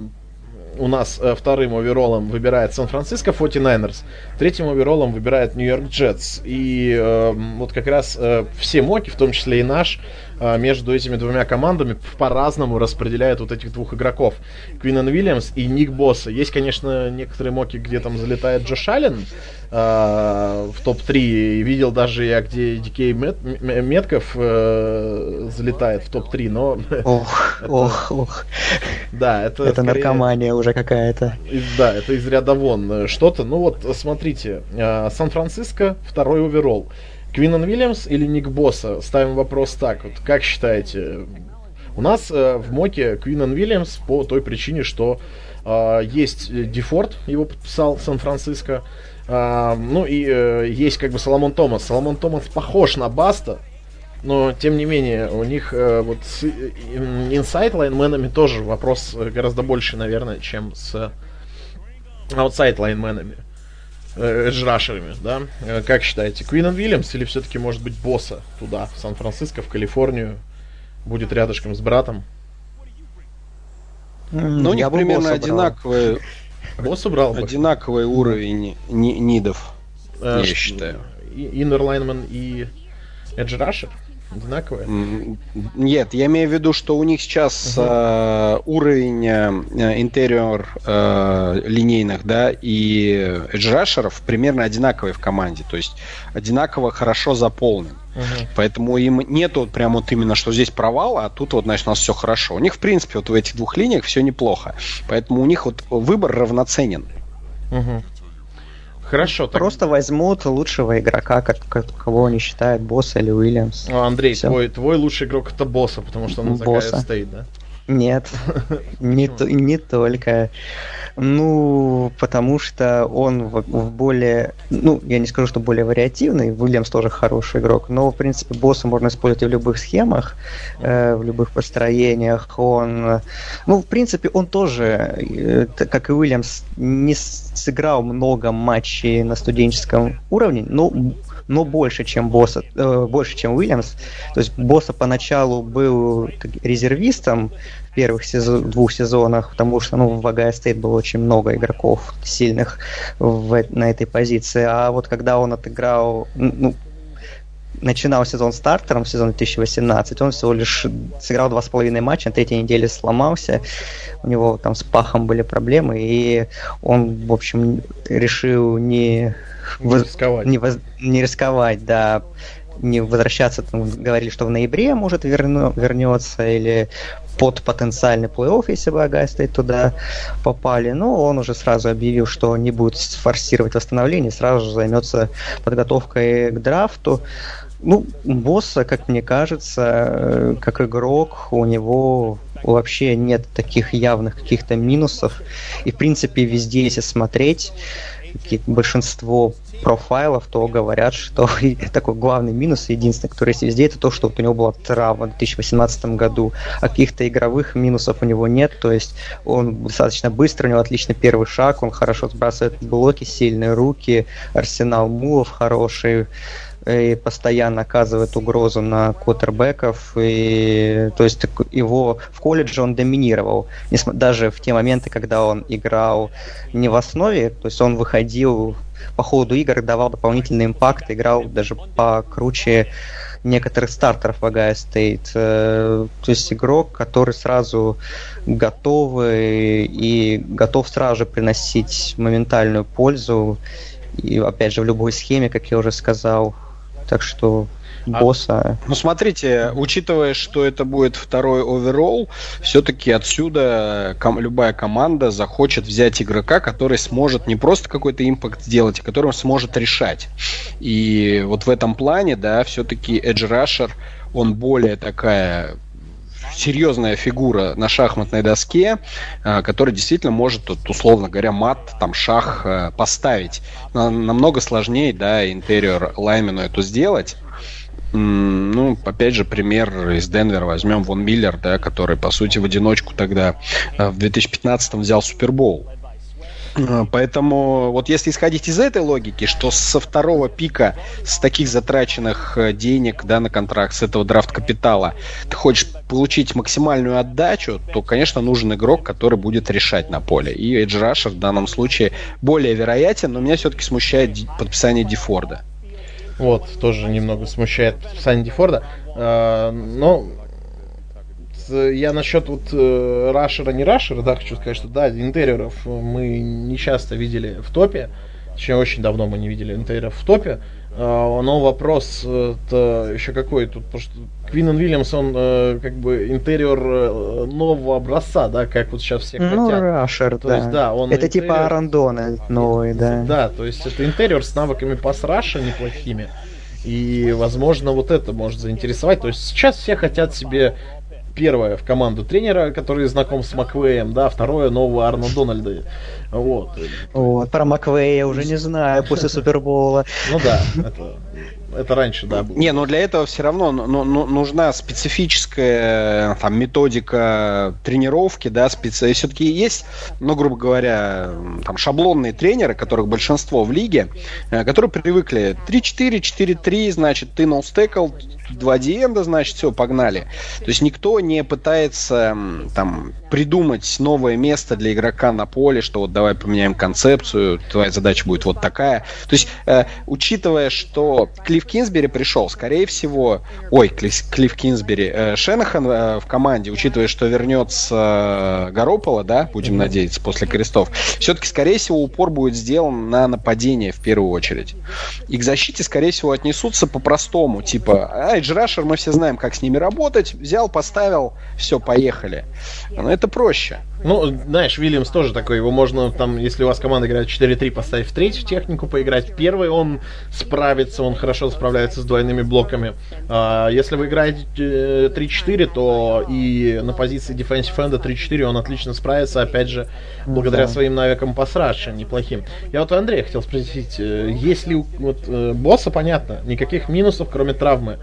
у нас э, вторым оверолом выбирает Сан-Франциско 49ers, третьим оверолом выбирает Нью-Йорк Джетс. И э, вот как раз э, все моки, в том числе и наш, э, между этими двумя командами по-разному распределяют вот этих двух игроков. Квиннан Уильямс и Ник Босса. Есть, конечно, некоторые моки, где там залетает Джош Аллен, э, в топ-3. Видел даже я, где Дикей Мет, Метков э, залетает в топ-3, но... Ох, ох, ох. Да, это... Это скорее... наркомания уже какая-то. Да, это из ряда вон что-то. Ну вот, смотрите, э, Сан-Франциско второй оверолл. Квиннан Уильямс или Ник Босса? Ставим вопрос так. Вот как считаете? У нас э, в моке Квиннан Уильямс по той причине, что э, есть Дефорт, его подписал Сан-Франциско, а, ну и э, есть как бы Соломон Томас. Соломон Томас похож на Баста, но тем не менее у них э, вот с инсайт лайнменами тоже вопрос гораздо больше, наверное, чем с аутсайд лайнменами, эджрашерами, да? Э, как считаете, Квинн Уильямс или все-таки может быть босса туда, в Сан-Франциско, в Калифорнию, будет рядышком с братом? Ну, них примерно одинаковые Босс убрал бы. Одинаковый уровень ни, нидов, э, я считаю. Иннерлайнман и Rusher? Одинаковые? Нет, я имею в виду, что у них сейчас угу. э, уровень э, интерьер э, линейных, да, и эджрашеров примерно одинаковый в команде. То есть одинаково хорошо заполнен. Угу. Поэтому им нету вот прям вот именно, что здесь провал, а тут вот, значит, у нас все хорошо. У них, в принципе, вот в этих двух линиях все неплохо. Поэтому у них вот выбор равноценен. Угу. Хорошо. Так... Просто возьмут лучшего игрока, как, как, кого они считают, босса или Уильямс. Ну, Андрей, твой, твой лучший игрок это босса, потому что он босса. стоит, да? Нет, не, не только. Ну, потому что он в, в более, ну, я не скажу, что более вариативный, Уильямс тоже хороший игрок, но, в принципе, босса можно использовать и в любых схемах, э, в любых построениях. Он, ну, в принципе, он тоже, э, как и Уильямс, не сыграл много матчей на студенческом уровне, но но больше, чем Босса, э, больше, чем Уильямс. То есть Босса поначалу был резервистом в первых сезон, двух сезонах, потому что ну, в Огайо Стейт было очень много игроков сильных в, на этой позиции. А вот когда он отыграл, ну, начинал сезон стартером, сезон 2018, он всего лишь сыграл два с половиной матча, на третьей неделе сломался, у него там с пахом были проблемы, и он, в общем, решил не, не рисковать, не, воз, не рисковать да, не возвращаться, там, говорили, что в ноябре, может, верну, вернется, или под потенциальный плей-офф, если бы Агай туда попали. Но он уже сразу объявил, что не будет форсировать восстановление, сразу же займется подготовкой к драфту. Ну, босса, как мне кажется, э, как игрок, у него вообще нет таких явных каких-то минусов. И, в принципе, везде, если смотреть, большинство профайлов, то говорят, что такой главный минус, единственный, который есть везде, это то, что вот у него была травма в 2018 году, а каких-то игровых минусов у него нет, то есть он достаточно быстро, у него отличный первый шаг, он хорошо сбрасывает блоки, сильные руки, арсенал мувов хороший, и постоянно оказывает угрозу на квотербеков. И, то есть его в колледже он доминировал. Даже в те моменты, когда он играл не в основе, то есть он выходил по ходу игр, давал дополнительный импакт, играл даже покруче некоторых стартеров в Агая Стейт. То есть игрок, который сразу готовый и готов сразу же приносить моментальную пользу. И опять же в любой схеме, как я уже сказал. Так что а босса. А, ну, смотрите, учитывая, что это будет второй оверолл, все-таки отсюда ком- любая команда захочет взять игрока, который сможет не просто какой-то импакт сделать, а который сможет решать. И вот в этом плане, да, все-таки Edge Rusher, он более такая серьезная фигура на шахматной доске, а, которая действительно может, тут, условно говоря, мат, там, шах а, поставить. Намного сложнее, да, интерьер Лаймену это сделать. Ну, опять же, пример из Денвера возьмем Вон Миллер, да, который, по сути, в одиночку тогда э, в 2015 взял Супербол. Э, поэтому вот если исходить из этой логики, что со второго пика, с таких затраченных э, денег да, на контракт, с этого драфт-капитала, ты хочешь получить максимальную отдачу, то, конечно, нужен игрок, который будет решать на поле. И Эдж Рашер в данном случае более вероятен, но меня все-таки смущает подписание Дефорда. Вот, тоже немного смущает Санди Форда. А, но я насчет вот э, рашера, не рашера, да, хочу сказать, что да, интерьеров мы не часто видели в топе. Точнее, очень давно мы не видели интерьеров в топе. А, но вопрос это еще какой тут, потому что Квинн Уильямс, он э, как бы интерьер э, нового образца, да, как вот сейчас все ну, хотят. Ну, Рашер, то да. Есть, да он это интерьер... типа Арандона новый, да. Да, то есть это интерьер с навыками пас-раша неплохими. И, возможно, вот это может заинтересовать. То есть сейчас все хотят себе первое в команду тренера, который знаком с Маквеем, да, второе нового Арно Дональда. Вот. Вот, про Маквея уже не знаю после Супербола. Ну да, это это раньше, да, было. Не, но для этого все равно ну, ну, нужна специфическая там, методика тренировки, да, специ... все-таки есть, ну, грубо говоря, там шаблонные тренеры, которых большинство в лиге, э, которые привыкли 3-4, 4-3, значит, ты ноустекал, 2 диенда, значит, все, погнали. То есть никто не пытается там придумать новое место для игрока на поле, что вот давай поменяем концепцию, твоя задача будет вот такая. То есть, э, учитывая, что Клифф Кинсбери пришел, скорее всего, ой, Клифф, Клифф Кинсбери, э, Шенахан э, в команде, учитывая, что вернется э, Горопола, да, будем mm-hmm. надеяться, после крестов, все-таки, скорее всего, упор будет сделан на нападение в первую очередь. И к защите, скорее всего, отнесутся по-простому, типа, а, Edge Rusher, мы все знаем, как с ними работать, взял, поставил, все, поехали. Но это проще. Ну, знаешь, Вильямс тоже такой, его можно там, если у вас команда играет 4-3, поставить в третью технику, поиграть в первый, он справится, он хорошо справляется с двойными блоками. А, если вы играете 3-4, э, то и на позиции defensive end 3-4 он отлично справится, опять же, благодаря да. своим навыкам по сраше неплохим. Я вот у Андрея хотел спросить, э, есть ли у вот, э, босса, понятно, никаких минусов, кроме травмы,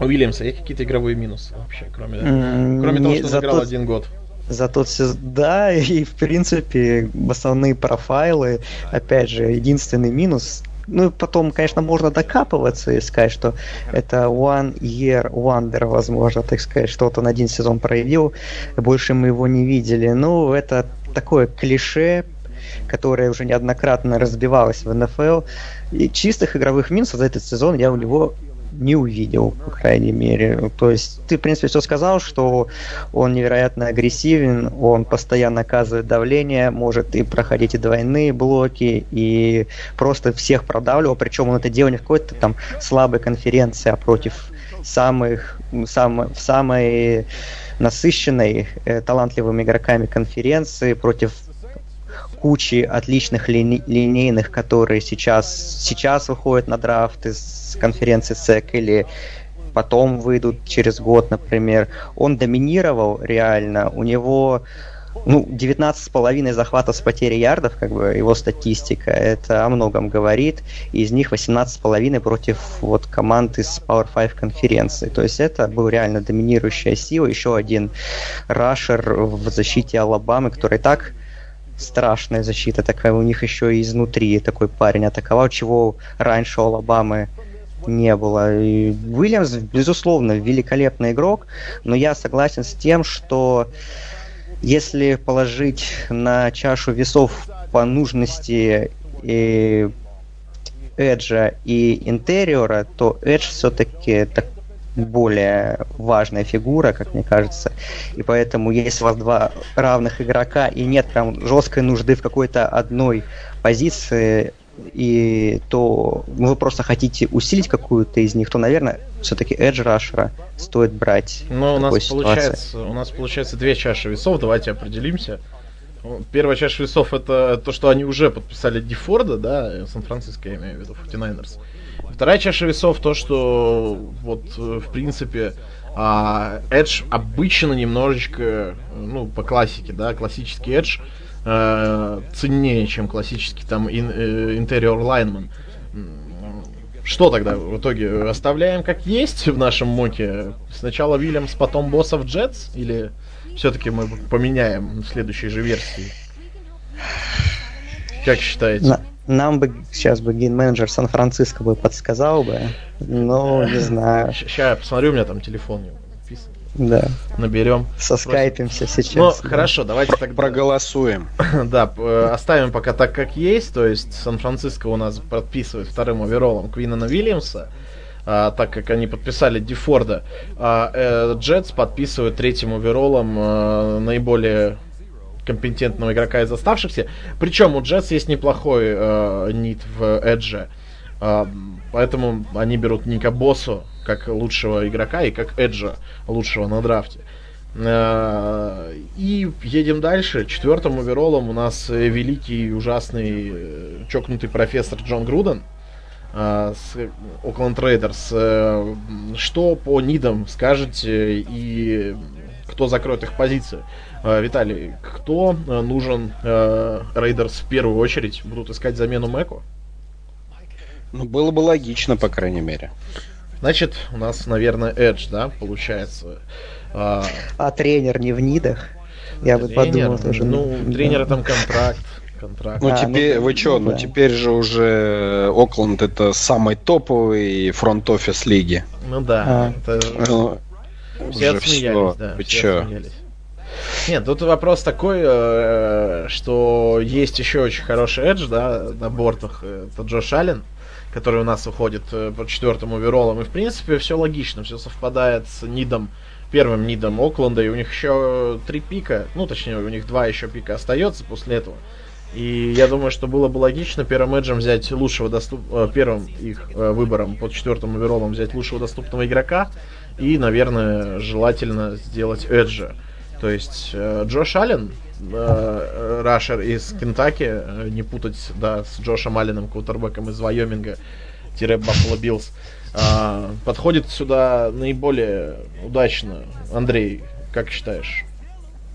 у Уильямса есть какие-то игровые минусы вообще, кроме, mm, кроме того, что он играл тот, один год? За тот сезон, да, и в принципе основные профайлы, опять же, единственный минус ну, потом, конечно, можно докапываться и сказать, что это one year wonder, возможно, так сказать, что вот он один сезон проявил, больше мы его не видели. Ну, это такое клише, которое уже неоднократно разбивалось в НФЛ. И чистых игровых минусов за этот сезон я у него не увидел, по крайней мере. То есть ты, в принципе, все сказал, что он невероятно агрессивен, он постоянно оказывает давление, может и проходить и двойные блоки, и просто всех продавливал, причем он это делал не в какой-то там слабой конференции, а против самых, сам, самой насыщенной э, талантливыми игроками конференции, против кучи отличных лини- линейных, которые сейчас, сейчас выходят на драфт из конференции СЭК или потом выйдут через год, например. Он доминировал реально, у него ну, 19,5 захватов с потерей ярдов, как бы его статистика, это о многом говорит. Из них 18,5 против вот команд из Power 5 конференции. То есть это был реально доминирующая сила. Еще один рашер в защите Алабамы, который так страшная защита такая, у них еще и изнутри такой парень атаковал, чего раньше у Алабамы не было. И Уильямс, безусловно, великолепный игрок, но я согласен с тем, что если положить на чашу весов по нужности и Эджа и Интериора, то Эдж все-таки так более важная фигура, как мне кажется. И поэтому, если у вас два равных игрока и нет прям жесткой нужды в какой-то одной позиции, и то вы просто хотите усилить какую-то из них, то, наверное, все-таки Edge Rusher стоит брать. Но у нас, получается, у нас получается две чаши весов, давайте определимся. Первая чаша весов это то, что они уже подписали Дефорда, да, Сан-Франциско, я имею в виду, 49ers. Вторая чаша весов то, что вот в принципе а, Edge обычно немножечко, ну, по классике, да, классический Edge э, ценнее, чем классический там ин, э, Interior Lineman. Что тогда в итоге? Оставляем как есть в нашем моке? Сначала Вильямс, потом боссов Джетс? Или все-таки мы поменяем в следующей же версии? Как считаете? На, нам бы сейчас бы ген-менеджер Сан-Франциско бы подсказал бы, но не знаю. Сейчас я посмотрю, у меня там телефон написан. Да. Наберем. Соскайпимся сейчас. Ну, да. хорошо, давайте так проголосуем. да, оставим пока так, как есть. То есть Сан-Франциско у нас подписывает вторым оверолом Квинана Вильямса. А, так как они подписали Дефорда, а э, Джетс подписывают третьим оверолом а, наиболее компетентного игрока из оставшихся. Причем у Джетс есть неплохой э, need в Эдже. Э, поэтому они берут Ника Боссу как лучшего игрока и как Эджа лучшего на драфте. Э, и едем дальше. Четвертым оверолом у нас великий, ужасный, э, чокнутый профессор Джон Груден э, с Окленд Рейдерс. Что по нидам скажете и кто закроет их позиции? Виталий, кто нужен Рейдерс в первую очередь? Будут искать замену Мэку? Ну, было бы логично, по крайней мере. Значит, у нас, наверное, Edge, да, получается. А, а тренер не в нидах? Я тренер, бы подумал тоже. Ну, у тренера там контракт. Контракт. Ну, а, теперь, ну, вы что, ну, да. ну теперь же уже Окленд это самый топовый front office лиги. Ну да. А. Это... Ну, все уже отсмеялись, все. да. Вы все чё? Отсмеялись. Нет, тут вопрос такой, э, что есть еще очень хороший эдж, да, на бортах. Это Джош Аллен который у нас уходит э, по четвертому оверолам. И, в принципе, все логично, все совпадает с нидом, первым нидом Окленда. И у них еще три пика, ну, точнее, у них два еще пика остается после этого. И я думаю, что было бы логично первым эджем взять лучшего доступ... Э, первым их выбором под четвертым оверолом взять лучшего доступного игрока. И, наверное, желательно сделать эджа. То есть Джош Аллен, э, rusher из Кентаки, э, не путать да, с Джошем Алленом, кутербеком из Вайоминга, тире Баффало Биллс, э, подходит сюда наиболее удачно. Андрей, как считаешь?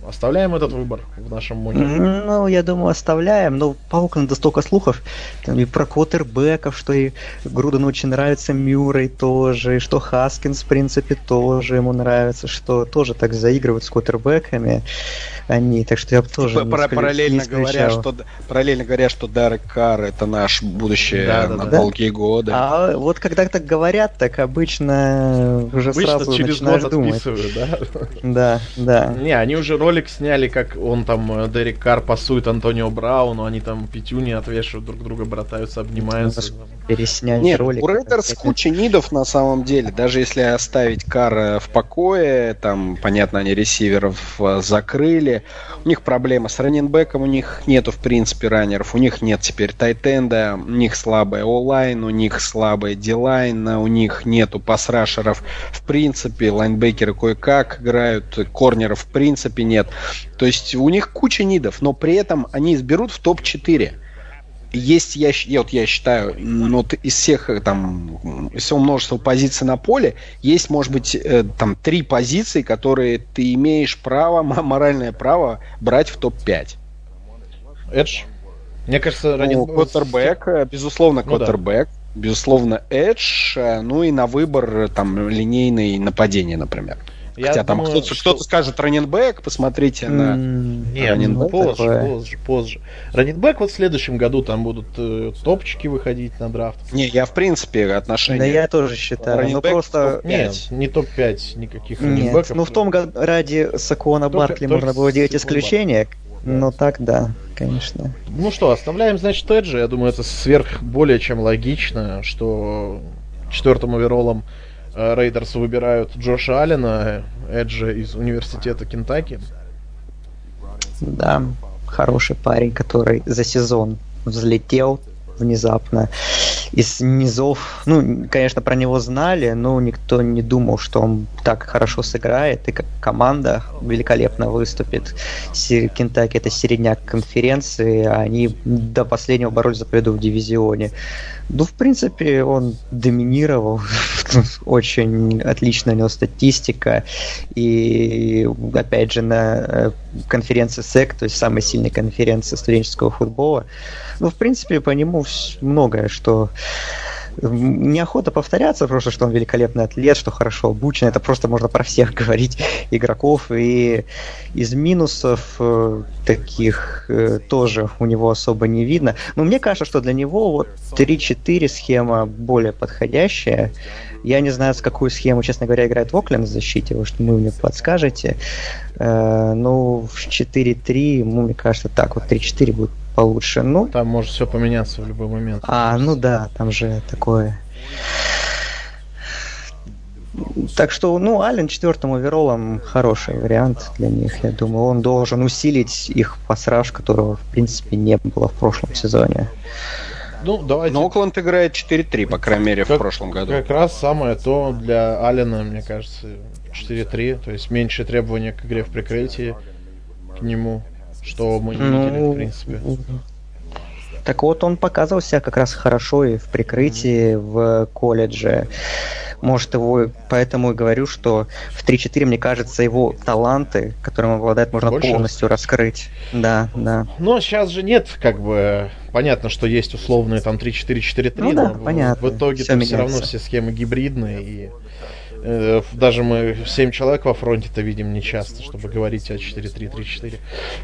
Оставляем этот выбор в нашем моке? Ну, я думаю, оставляем. Но по Окленду столько слухов. Там и про квотербеков, что и Грудену очень нравится Мюррей тоже, и что Хаскинс, в принципе, тоже ему нравится, что тоже так заигрывают с квотербеками они, так что я бы тоже типа, не параллельно не говоря, что параллельно говоря, что Дарек Карр это наш будущее да, на да, долгие да. годы. А вот когда так говорят, так обычно уже обычно сразу через начинаешь год думать. да? Да, да. Не, они уже ролик сняли, как он там э, Дерек Карр пасует Антонио Брауну, они там пятюни отвешивают друг друга, братаются, обнимаются. Переснять Нет, ролик. У Рейдерс куча нидов на самом деле. Даже если оставить Карра в покое, там, понятно, они ресиверов э, закрыли, у них проблема с раненбеком, у них нету, в принципе, раннеров, у них нет теперь тайтенда, у них слабая O-line, у них слабая D-line, у них нету пасрашеров, в принципе, лайнбекеры кое-как играют, корнеров в принципе нет. То есть у них куча нидов, но при этом они изберут в топ-4 есть, я, я, вот я считаю, ну, вот из всех э, там, из всего множества позиций на поле, есть, может быть, э, там три позиции, которые ты имеешь право, моральное право брать в топ-5. Эдж? Мне кажется, ранен... Ну, квотербек, э, безусловно, квотербек, ну, да. безусловно, Эдж, ну и на выбор там линейное нападение, например. Я Хотя думаю, там кто-то, что... кто скажет раненбэк, посмотрите на... Нет, раненбэк позже, такое. позже, позже. Раннинбек вот в следующем году там будут э, топчики выходить на драфт. Не, я в принципе отношения... Да я тоже считаю, ну просто... Нет, не топ-5 никаких раннинбеков. Нет, ну в том году ради Сэкуона Баркли можно было делать исключение, ну так да, конечно. Ну что, оставляем, значит, edge и. Я думаю, это сверх более чем логично, что четвертым overall ом Raiders выбирают Джоша Аллена, edge а из университета Кентаки. Да, хороший парень, который за сезон взлетел внезапно из низов. Ну, конечно, про него знали, но никто не думал, что он так хорошо сыграет, и как команда великолепно выступит. Кентаки это середняк конференции, а они до последнего боролись за победу в дивизионе. Ну, в принципе, он доминировал, очень отличная у него статистика, и опять же на э, конференции СЭК, то есть самой сильной конференции студенческого футбола, ну, в принципе, по нему многое, что неохота повторяться, просто что он великолепный атлет, что хорошо обучен. Это просто можно про всех говорить игроков. И из минусов э, таких э, тоже у него особо не видно. Но мне кажется, что для него вот 3-4 схема более подходящая. Я не знаю, с какую схему, честно говоря, играет Вокленд в защите, вы что вы мне подскажете. Э, ну, в 4-3, ну, мне кажется, так, вот 3-4 будет получше. Ну, там может все поменяться в любой момент. А, ну да, там же такое. Так что, ну, Ален четвертым оверолом хороший вариант для них, я думаю. Он должен усилить их пассаж, которого, в принципе, не было в прошлом сезоне. Ну, давайте. Но Окленд играет 4-3, по крайней мере, как, в прошлом году. Как раз самое то для Алина, мне кажется, 4-3. То есть меньше требования к игре в прикрытии к нему что мы не ну, видели, в принципе. Так вот, он показывал себя как раз хорошо и в прикрытии, в колледже. Может, его, поэтому и говорю, что в 3-4, мне кажется, его таланты, которым он обладает, можно Больше? полностью раскрыть. Да, да. Но сейчас же нет, как бы, понятно, что есть условные там 3-4-4-3, ну, да, но понятно. в итоге все, все равно все схемы гибридные, и даже мы 7 человек во фронте-то видим не часто, чтобы говорить о 4-3-3-4.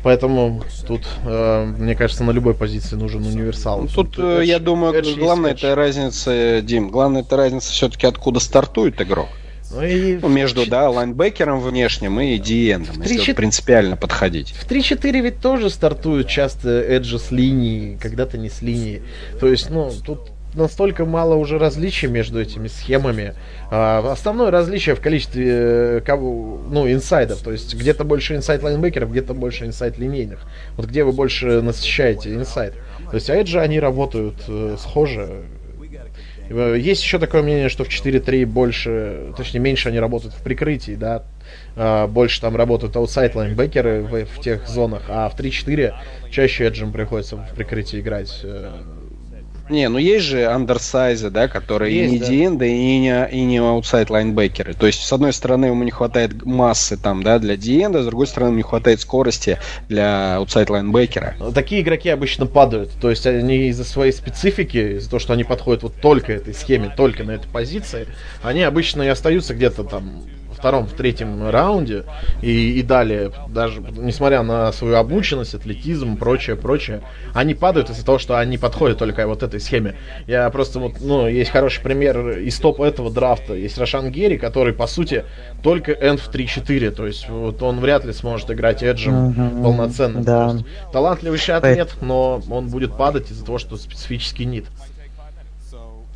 Поэтому тут, э, мне кажется, на любой позиции нужен универсал. Ну, тут, тут я думаю, главная это разница, Дим, главная это разница все-таки откуда стартует игрок. Ну, и ну, между, да, лайнбекером внешним и диэндом, если 4... принципиально подходить. В 3-4 ведь тоже стартуют часто edge и с линии, когда-то не с линии. То есть, ну, тут настолько мало уже различий между этими схемами. А, основное различие в количестве э, кого, ну, inside ов. То есть где-то больше inside лайнбекеров, где-то больше inside линейных. Вот где вы больше насыщаете inside. То есть, а это они работают э, схоже. Э, есть еще такое мнение, что в 4.3 больше, точнее, меньше они работают в прикрытии, да, а, больше там работают outside лайнбекеры в, в тех зонах, а в 3-4 чаще edge ам приходится в прикрытии играть. Э, не, ну есть же undersize ы, да, которые есть, и не да. D-end ы, и не, и не outside лайнбекеры. То есть, с одной стороны, ему не хватает массы там, да, для D-end а, с другой стороны, ему не хватает скорости для outside лайнбекера. Такие игроки обычно падают. То есть, они из-за своей специфики, из-за того, что они подходят вот только этой схеме, только на этой позиции, они обычно и остаются где-то там втором, в третьем раунде и, и далее, даже несмотря на свою обученность, атлетизм, прочее, прочее, они падают из-за того, что они подходят только вот этой схеме. Я просто вот, ну, есть хороший пример из топ этого драфта. Есть Рошан Герри, который, по сути, только энд в 3-4, то есть вот он вряд ли сможет играть эджем mm-hmm. полноценно. Да. Есть, талантливый шат нет, но он будет падать из-за того, что специфический нит.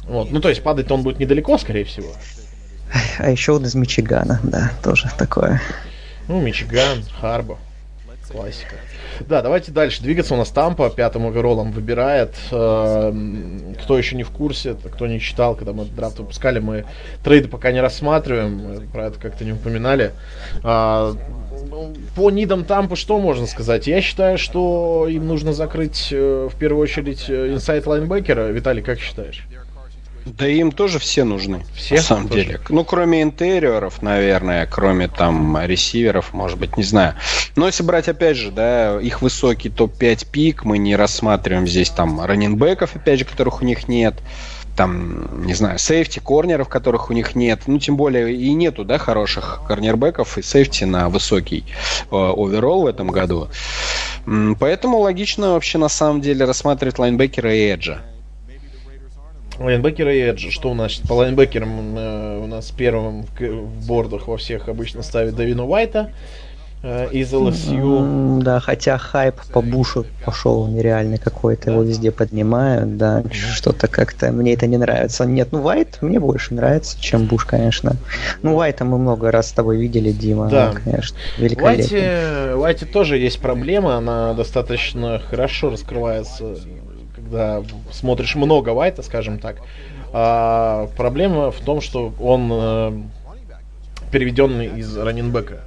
Вот. Ну, то есть падать он будет недалеко, скорее всего. А еще он из Мичигана, да, тоже такое. Ну, Мичиган, Харбо. Классика. Да, давайте дальше двигаться. У нас Тампа пятым оверолом выбирает. Эм, кто еще не в курсе, кто не читал, когда мы драфт выпускали, мы трейды пока не рассматриваем. Про это как-то не упоминали. А, по нидам Тампа что можно сказать? Я считаю, что им нужно закрыть э, в первую очередь инсайт лайнбекера. Виталий, как считаешь? Да им тоже все нужны, все на самом тоже? деле. Ну, кроме интерьеров, наверное, кроме там ресиверов, может быть, не знаю. Но если брать, опять же, да, их высокий топ-5 пик, мы не рассматриваем здесь там раненбеков, опять же, которых у них нет. там, не знаю, сейфти, корнеров, которых у них нет. Ну, тем более и нету, да, хороших корнербеков и сейфти на высокий э, оверолл в этом году. Поэтому логично вообще на самом деле рассматривать лайнбекера и эджа. Лайнбекера и Эджа. Что у нас по лайнбекерам э, у нас первым в, в бордах во всех обычно ставит Давина Уайта э, из LSU. Да, хотя хайп по Бушу пошел нереальный какой-то, его везде поднимают, да, что-то как-то мне это не нравится. Нет, ну Вайт мне больше нравится, чем Буш, конечно. Ну Вайта мы много раз с тобой видели, Дима, да. он, конечно, великолепный. Вайте, Вайте тоже есть проблема, она достаточно хорошо раскрывается когда смотришь много Вайта, скажем так. А, проблема в том, что он э, переведенный из раненбека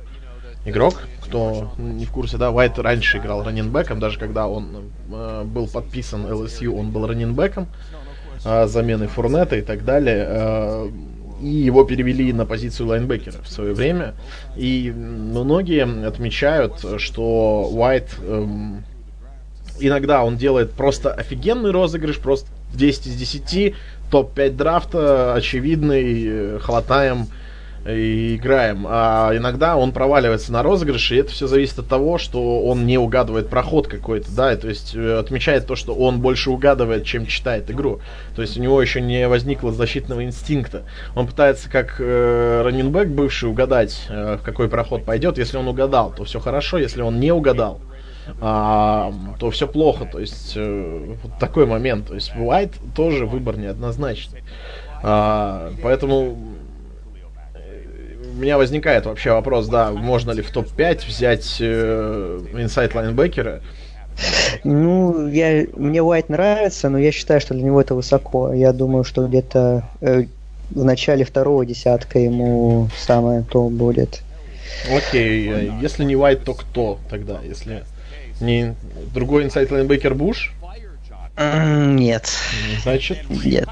игрок. Кто не в курсе, да, Вайт раньше играл раненбеком, даже когда он э, был подписан LSU, он был раненбеком, э, заменой Фурнета и так далее. Э, и его перевели на позицию лайнбекера в свое время. И многие отмечают, что Уайт эм, иногда он делает просто офигенный розыгрыш, просто 10 из 10, топ-5 драфта, очевидный, э, хватаем и играем. А иногда он проваливается на розыгрыше, и это все зависит от того, что он не угадывает проход какой-то, да, то есть э, отмечает то, что он больше угадывает, чем читает игру. То есть у него еще не возникло защитного инстинкта. Он пытается как э, раннинбэк бывший угадать, э, в какой проход пойдет. Если он угадал, то все хорошо. Если он не угадал, а, то все плохо. То есть э, вот такой момент. То есть Уайт тоже выбор неоднозначный. А, поэтому э, у меня возникает вообще вопрос, да, можно ли в топ-5 взять э, инсайт лайнбекера. Ну, я, мне Уайт нравится, но я считаю, что для него это высоко. Я думаю, что где-то э, в начале второго десятка ему самое то будет. Окей, э, если не Уайт, то кто тогда? Если не другой inside лайнбекер Буш? Нет. Значит? Нет.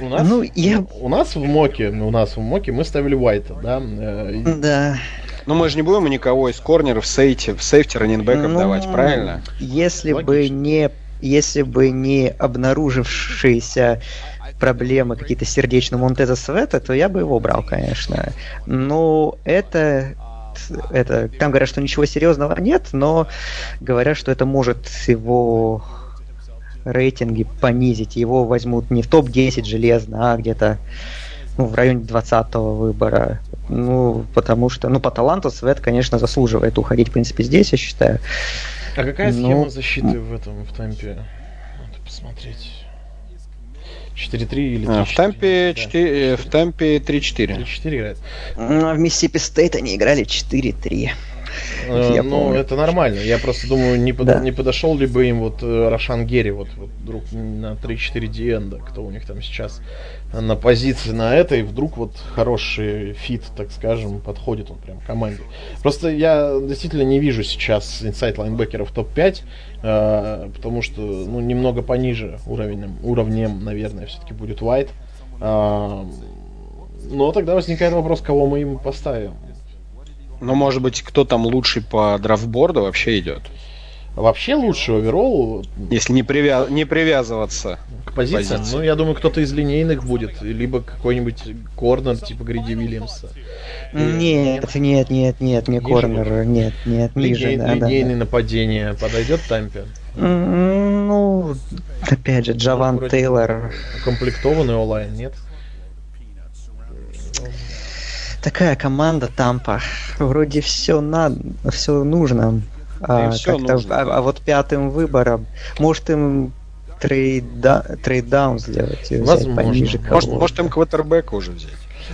У нас, ну, я... у нас в mock е, у нас в mock е мы ставили Уайта, да? Да. Ну мы же не будем никого из корнеров сейфти, в сейфти раннинбеков ну, давать, правильно? Если Логично. бы не если бы не обнаружившиеся проблемы какие-то сердечные Монтеза Света, то я бы его брал, конечно. Но это это, там говорят, что ничего серьезного нет, но говорят, что это может его рейтинги понизить. Его возьмут не в топ-10 железно, а где-то ну, в районе 20-го выбора. Ну, потому что, ну, по таланту Свет, конечно, заслуживает уходить, в принципе, здесь, я считаю. А какая схема ну, защиты в этом, в темпе? Надо посмотреть. 4-3 или 3-4? А, в темпе, 4, да. в Тампе 3-4. 3-4 играет. А в Mississippi State они играли 4-3. Э, ну, это нормально. Я просто думаю, не, под, да. не подошел ли бы им вот э, Рашан Гэри, вот, вот вдруг на 3-4 D-end а, кто у них там сейчас на позиции на этой, вдруг вот хороший fit, так скажем, подходит он прям команде. Просто я действительно не вижу сейчас inside лайнбекеров топ-5, э, потому что ну, немного пониже уровнем, уровнем наверное, все-таки будет White. Э, но тогда возникает вопрос, кого мы им поставим. Ну, может быть, кто там лучший по драфтборду вообще идет? Вообще лучше оверолл. Если не, привя... не привязываться к позициям. Позиции. Ну, я думаю, кто-то из линейных будет. Либо какой-нибудь корнер, типа Гриди Вильямса. Нет, нет, нет, нет, не корнер. Нет, нет, ниже. Линей, да, линейное да, нападение подойдет Тампе? Ну, опять же, Джаван ну, Тейлор. Укомплектованный O-line, нет? Такая команда Тампа. Вроде все надо, все нужно. А, все нужно. А, а вот пятым выбором, может им trade, trade down сделать и взять пониже может, может им квотербека уже взять.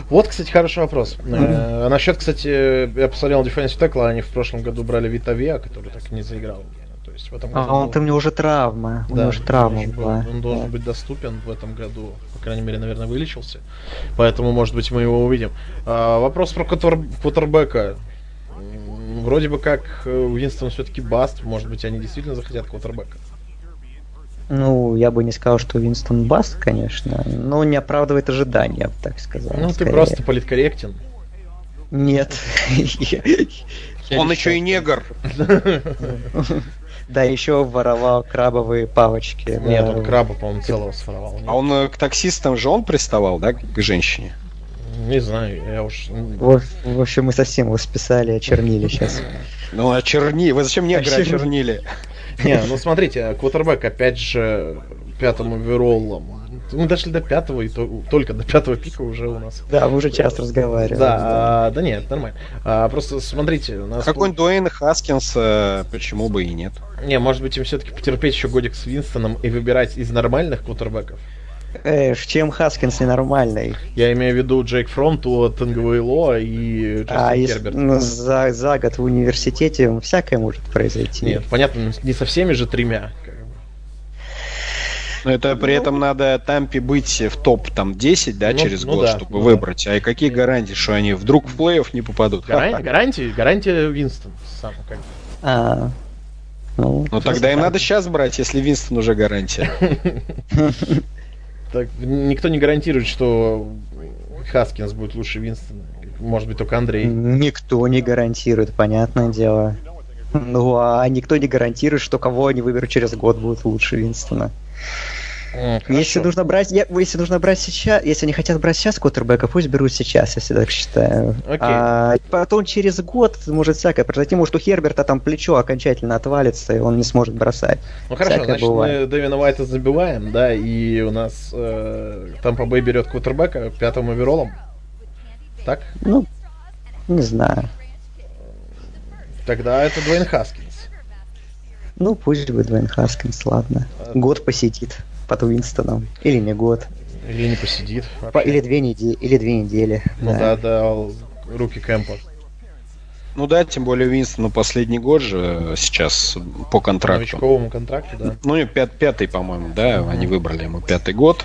Вот, кстати, хороший вопрос. Mm-hmm. Э, насчет, кстати, я посмотрел Defensive Tackle, они в прошлом году брали Вита Веа, который так и не заиграл. То есть в этом году... А он там у него уже травма. Да, у него уже травма была. Он должен быть доступен в этом году. По крайней мере, наверное, вылечился. Поэтому, может быть, мы его увидим. А, вопрос про квотербека. Вроде бы как Уинстон все-таки баст. Может быть, они действительно захотят квотербека. Ну, я бы не сказал, что Винстон Баст, конечно, но не оправдывает ожидания, я бы так сказал. Ну, скорее. ты просто политкорректен. Нет. Он еще и негр. Да, еще воровал крабовые палочки. Нет, он краба, по-моему, целого своровал. А он э, к таксистам же он приставал, да, к женщине? Не знаю, я уж... В, в общем, мы совсем его списали, очернили сейчас. Ну, очерни, вы зачем негры очернили? Не, ну смотрите, квотербек опять же пятым овероллом. Мы дошли до пятого, и то, только до пятого пика уже у нас. Да, мы уже часто разговариваем. Да, да, а, да нет, нормально. А, просто смотрите, у нас... Какой-нибудь Дуэйн Хаскинс, почему бы и нет? Не, может быть, им все-таки потерпеть еще годик с Винстоном и выбирать из нормальных квотербеков? Э, чем Хаскинс ненормальный? Я имею в виду Джейк Фронт, Тенгвейло и Джастин а, Герберт. Ну, за, за год в университете всякое может произойти. Нет, понятно, не со всеми же тремя. Но это при этом надо Тампе быть в топ там 10, да, ну, через ну, год, да, чтобы ну, выбрать. А и какие гарантии, что они вдруг в плей-офф не попадут? Гарантия, гарантия, гарантия Винстон сам как бы. А, ну, ну тогда им надо сейчас брать, если Винстон уже гарантия. Так, никто не гарантирует, что Хаскинс будет лучше Винстона. Может быть, только Андрей. Никто не гарантирует, понятное дело. Ну, а никто не гарантирует, что кого они выберут через год будет лучше Винстона. Хорошо. Если нужно брать, я, если нужно брать сейчас, если они хотят брать сейчас квотербека, пусть берут сейчас, если так считаю. Okay. А потом через год может всякое произойти, может у Херберта там плечо окончательно отвалится и он не сможет бросать. Ну хорошо, всякое значит бывает. мы Дэвина Уайта забиваем, да, и у нас э, Тампа Бэй берет квотербека пятым оверолом. Так? Ну, не знаю. Тогда это Дуэйн Хаскинс. Ну, пусть будет Дуэйн Хаскинс, ладно. Год посетит под Уинстоном. Или не год. Или не посидит. По, или, две недели, или две недели. Ну да, да, да руки Кэмпа. Ну да, тем более Уинстон, ну последний год же сейчас по контракту. Новичковому контракту, да. Ну, пят, пятый, по-моему, да, mm-hmm. они выбрали ему пятый год.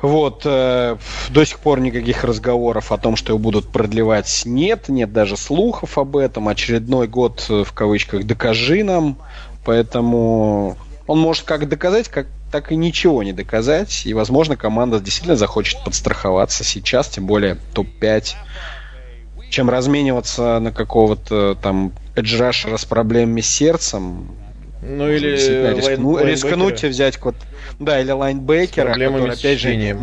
Вот, э, до сих пор никаких разговоров о том, что его будут продлевать, нет, нет даже слухов об этом. Очередной год, э, в кавычках, докажи нам. Поэтому он может как доказать, как, так и ничего не доказать. И, возможно, команда действительно захочет подстраховаться сейчас, тем более топ-5, чем размениваться на какого-то там эджрашера с проблемами с сердцем. Ну или рискну, line, рискнуть и взять вот, да, или лайнбекера, который опять же,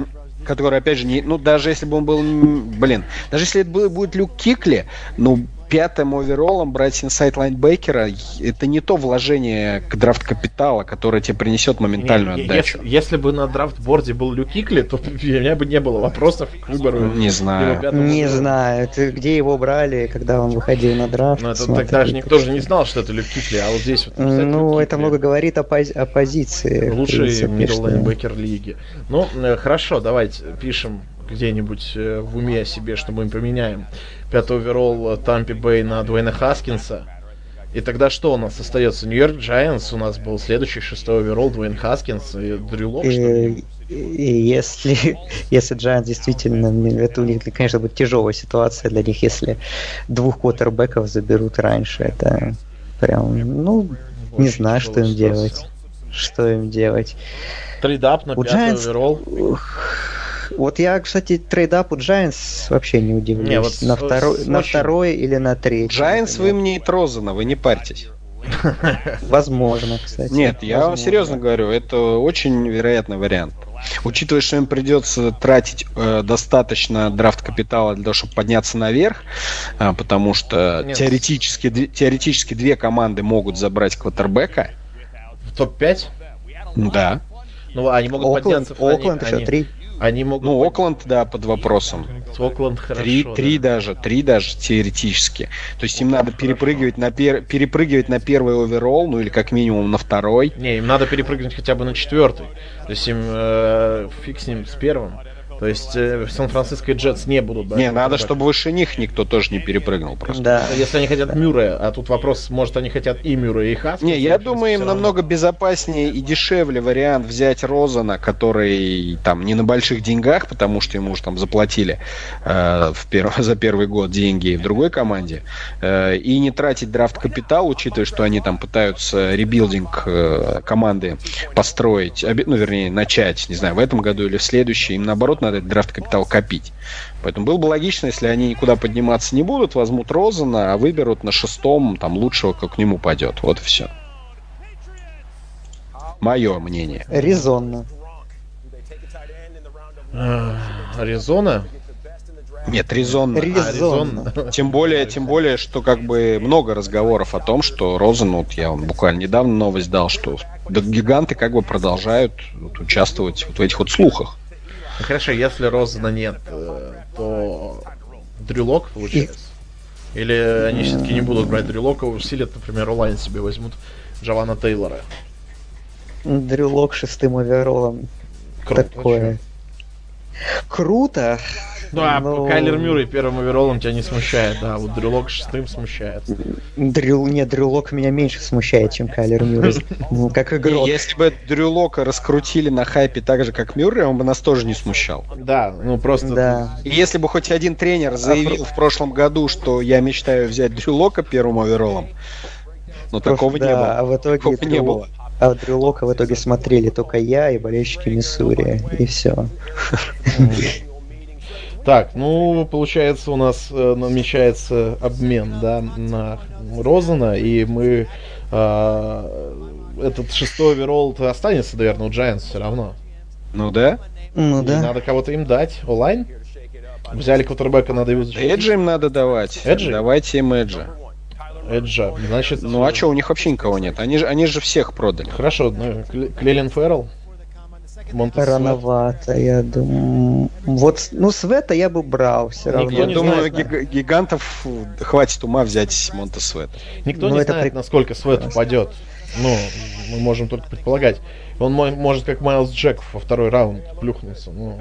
который опять же не, ну даже если бы он был, блин, даже если это будет Люк Кикли, ну пятым overall ом брать inside лайнбекера это не то вложение драфт капитала, которое тебе принесет моментальную не, отдачу. Если, если бы на драфт-board е был Люк Кикли, то у меня бы не было вопросов к выбору. Не знаю. Не знаю. Ты где его брали, когда он выходил на драфт? Ну, это тогда же никто же не знал, что это Люк Кикли, а вот здесь вот. Ну, это много говорит о, пози- о позиции. Лучший middle лайнбекер лиги. Ну, э, хорошо, давайте пишем где-нибудь э, в уме себе, что мы поменяем пятый overall Тампа Бэй на Дуэйна Хаскинса. И тогда что у нас остается? Нью-Йорк Giants у нас был следующий шестой overall Дуэйн Хаскинс и Дрю Лок, что ли? И если, если Giants действительно, это у них, конечно, будет тяжелая ситуация для них, если двух квотербеков заберут раньше. Это прям, ну, Очень не знаю, что им ситуация. делать. Что им делать. Trade up на у пятый Giants... overall. Вот я, кстати, trade up у Giants вообще не удивлюсь. Не, вот на, второй, очень... на второй или на третий. Giants вы мне Розена, вы не парьтесь. Возможно, кстати. Нет, я Возможно. серьезно говорю, это очень вероятный вариант. Учитывая, что им придется тратить э, достаточно драфт капитала для того, чтобы подняться наверх, э, потому что Нет. теоретически, теоретически две команды могут забрать квотербека. В топ-5? Да. Ну, они могут Окленд, подняться... Окленд еще они... три. Они могут... Ну, Окленд, да, под вопросом. Окленд хорошо. Три, да. три даже, три даже теоретически. То есть им надо перепрыгивать на, пер... перепрыгивать на первый оверолл, ну или как минимум на второй. Не, им надо перепрыгнуть хотя бы на четвертый. То есть им э, фиг с ним с первым. То есть э, Сан-Франциско и Джетс не будут брать. Не, надо, чтобы выше них никто тоже не перепрыгнул просто. Да. Если они хотят Мюррея, а тут вопрос, может они хотят и Мюррея, и Хаскинса. Не, я думаю, им намного безопаснее и дешевле вариант взять Розена, который там не на больших деньгах, потому что ему уже там заплатили э, в пер... за первый год деньги в другой команде, э, и не тратить драфт капитал, учитывая, что они там пытаются rebuilding э, команды построить, ну, вернее, начать, не знаю, в этом году или в следующий, им наоборот надо этот драфт капитал копить. Поэтому было бы логично, если они никуда подниматься не будут, возьмут Розена, а выберут на шестом там лучшего, как к нему пойдет. Вот и все. Мое мнение. Резонно. Аризона? Нет, резонно. Резонно. А, Тем более, тем более, что как бы много разговоров о том, что Розен, вот я вам буквально недавно новость дал, что гиганты как бы продолжают вот, участвовать вот в этих вот слухах. Хорошо, если Розена нет, э, то Дрюлок получается? Или они все-таки не будут брать Дрюлока, усилят, например, онлайн себе возьмут Джавана Тейлора? Дрюлок шестым оверолом. Круто, Такое. Круто. Да, но... Кайлер Мюррей первым оверолом тебя не смущает, да, вот Дрюлок шестым смущает. Дрю... Нет, Дрюлок меня меньше смущает, чем Кайлер Мюррей. Ну, как игрок. Если бы Дрюлока раскрутили на хайпе так же, как Мюррей, он бы нас тоже не смущал. Да, ну просто... Да. И если бы хоть один тренер заявил а... в прошлом году, что я мечтаю взять Дрюлока первым оверолом, но такого не было. А в итоге не было. А Дрю Лока в итоге смотрели только я и болельщики Миссури, и все. Так, ну, получается, у нас э, намечается обмен, да, на Розана, и мы... Э, этот шестой оверолл останется, наверное, у Giants все равно. Ну да. Ну да. Надо кого-то им дать. Онлайн? Взяли квотербека, надо его защитить. Эджи им надо давать. Эджи? Давайте им Эджи. Эджа. Значит... Ну а что, у них вообще никого нет? Они же, они же всех продали. Хорошо, ну, Клелин Феррелл. Рановато, я думаю. Вот, ну, Света я бы брал все равно. Я думаю, знает, гигантов хватит ума взять Монта Света. Никто ну, не знает, при... насколько Свет упадет. Ну, мы можем только предполагать. Он может, как Майлз Джек во второй раунд плюхнуться. Ну,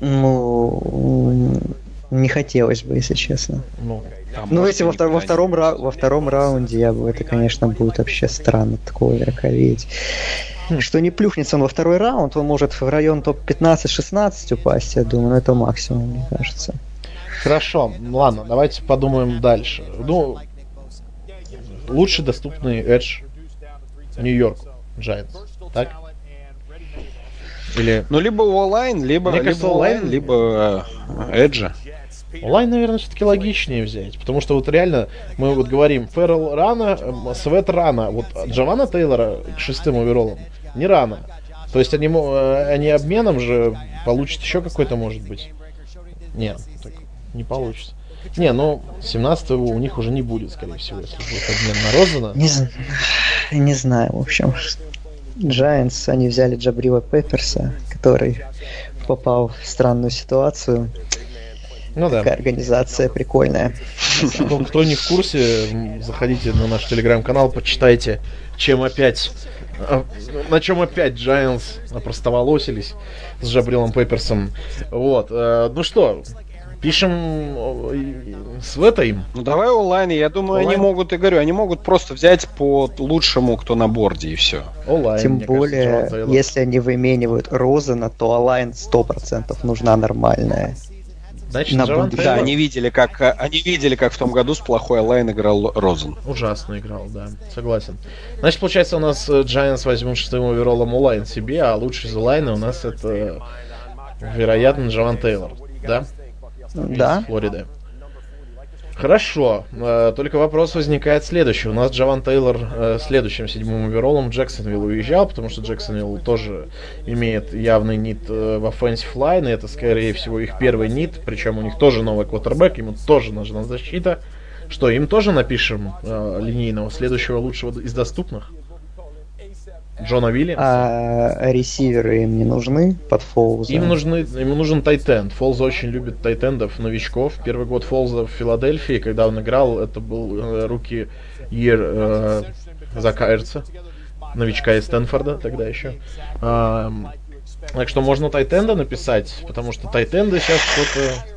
ну не хотелось бы, если честно. Ну, ну если во, втор- во, втором ра- во втором раунде я бы, это, конечно, будет вообще странно такого игрока видеть. Что не плюхнется он во второй раунд, он может в район топ-15-16 упасть, я думаю, но это максимум, мне кажется. Хорошо, ладно, давайте подумаем дальше. Ну, лучший доступный Edge Нью-Йорк Giants, так? Или... Ну, либо онлайн, либо, Мне либо онлайн, либо Edge. Онлайн, наверное, все-таки логичнее взять, потому что вот реально мы вот говорим, Феррел рано, Свет рано, вот Джованна Тейлора шестым оверолом не рано. То есть они, э, они обменом же получат еще какой-то, может быть. Нет, так не получится. Не, ну, 17 у них уже не будет, скорее всего, если будет обмен на Розана. Не, не знаю, в общем. Giants, они взяли Джабрила Пепперса, который попал в странную ситуацию. Ну да. Такая организация прикольная. Кто не в курсе, заходите на наш телеграм-канал, почитайте, чем опять на чем опять Giants опростоволосились с Джабрилом Пейперсом. Вот. Э, ну что, пишем с этой. Ну давай онлайн, я думаю, онлайн? они могут, и говорю, они могут просто взять по лучшему, кто на борде, и все. Онлайн, Тем более, кажется, если они выменивают Розена, то онлайн 100% нужна нормальная. Значит, на Джаван Да, они видели, как они видели, как в том году с плохой онлайн играл Розен. Ужасно играл, да, согласен. Значит, получается, у нас э, Giants возьмут шестым оверолом онлайн себе, а лучший из онлайна у нас это, вероятно, Джован Тейлор, да? Да. Из Флориды. Хорошо. Э, только вопрос возникает следующий. У нас Джован Тейлор э, следующим седьмым оверолом Джексонвилл уезжал, потому что Джексонвилл тоже имеет явный нит э, в offensive line, и это, скорее всего, их первый нит, причем у них тоже новый квотербек, ему тоже нужна защита. Что, им тоже напишем линейного следующего лучшего из доступных? Джона Вильямса. А ресиверы им не нужны под Фолза? Им, нужны, им нужен тайтенд. Фолз очень любит тайтендов, новичков. Первый год Фолза в Филадельфии, когда он играл, это был э, руки Year э, Зака Эрца, новичка из Стэнфорда тогда еще. А, так что можно тайтенда написать, потому что тайтенды сейчас что-то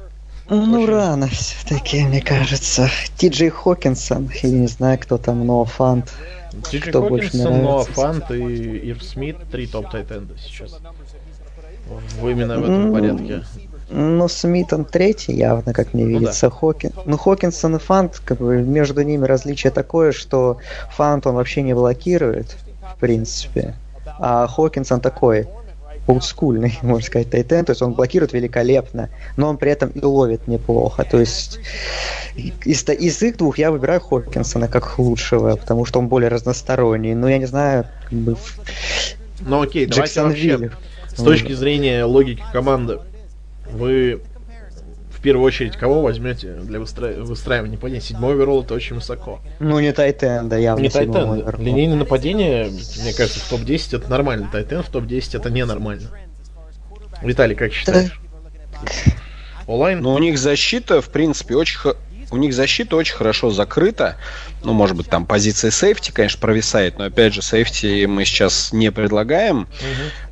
ну, Очень... рано все-таки, мне кажется. Ти Джей Хокинсон, я не знаю, кто там, но Фант. Диджей Хокинсон, Ноа Фант и Ир Смит, три топ-тайтенда сейчас. В, именно в этом порядке. Ну, Смит он третий явно, как мне видится. Ну, да. Хокин... ну Хокинсон и Фант, как бы между ними различие такое, что Фант он вообще не блокирует, в принципе. А Хокинсон такой олдскульный, можно сказать, Тайтен, то есть он блокирует великолепно, но он при этом и ловит неплохо. То есть из, из их двух я выбираю Хопкинсона как лучшего, потому что он более разносторонний. Но я не знаю, как бы... Ну окей, давайте вообще, с точки зрения логики команды, вы в первую очередь кого возьмете для выстра... выстраивания нападения? Седьмой оверолл это очень высоко. Ну, не Тайтен, да, явно Не тайт-энд. Линейное нападение, мне кажется, в топ-10 это нормально. Тайт-энд в топ-10 это ненормально. Виталий, как считаешь? O-line? Ну, у них защита, в принципе, очень у них защита очень хорошо закрыта. Ну, может быть, там позиция сейфти, конечно, провисает, но опять же, сейфти мы сейчас не предлагаем.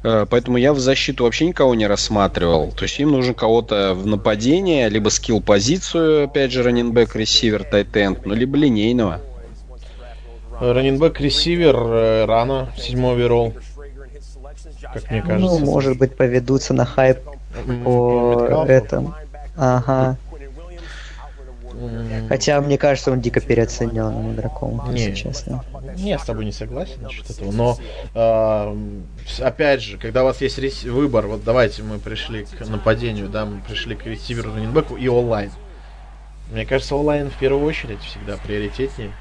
Угу. Поэтому я в защиту вообще никого не рассматривал. То есть им нужен кого-то в нападение, либо skill-позицию, опять же, раннинбек, ресивер, тайт-энд, ну, либо линейного. Раненбэк, ресивер, рано, седьмой оверолл. Как мне кажется. Ну, может быть, поведутся на хайп по этому. Ага. Хотя, мне кажется, он дико переоценен игроком, не, если честно. Не, я с тобой не согласен насчет этого. Но, э, опять же, когда у вас есть рес... выбор, вот давайте мы пришли к нападению, да, мы пришли к ресиверу, раненбеку и онлайн. Мне кажется, онлайн в первую очередь всегда приоритетнее.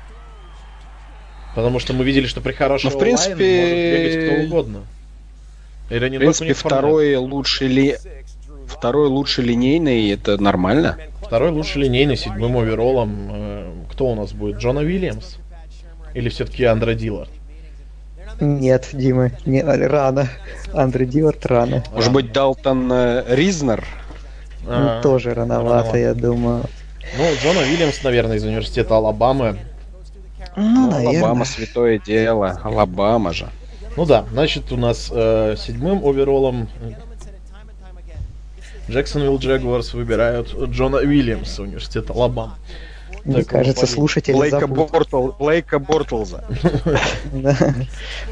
Потому что мы видели, что при хорошем ну, в принципе, может бегать кто угодно. И в принципе, второй лучший ли... Второй лучший линейный, это нормально. Второй лучший линейный, седьмым оверолом. Э, кто у нас будет? Джона Уильямс? Или все-таки Андре Диллард? Нет, Дима, не, рано. Андре Диллард рано. Может быть, Далтон э, Ризнер? Ну, а, тоже рановато, рановато, я думаю. Ну, Джона Уильямс, наверное, из университета Алабамы. Ну, ну Алабама святое дело. Алабама же. Ну да, значит, у нас э, седьмым overall ом Джексонвилл Джегуарс выбирают Джона Уильямса, университета Алабам. Мне так, кажется, слушатели Блейка, Бортл, Блейка Бортлза. Мне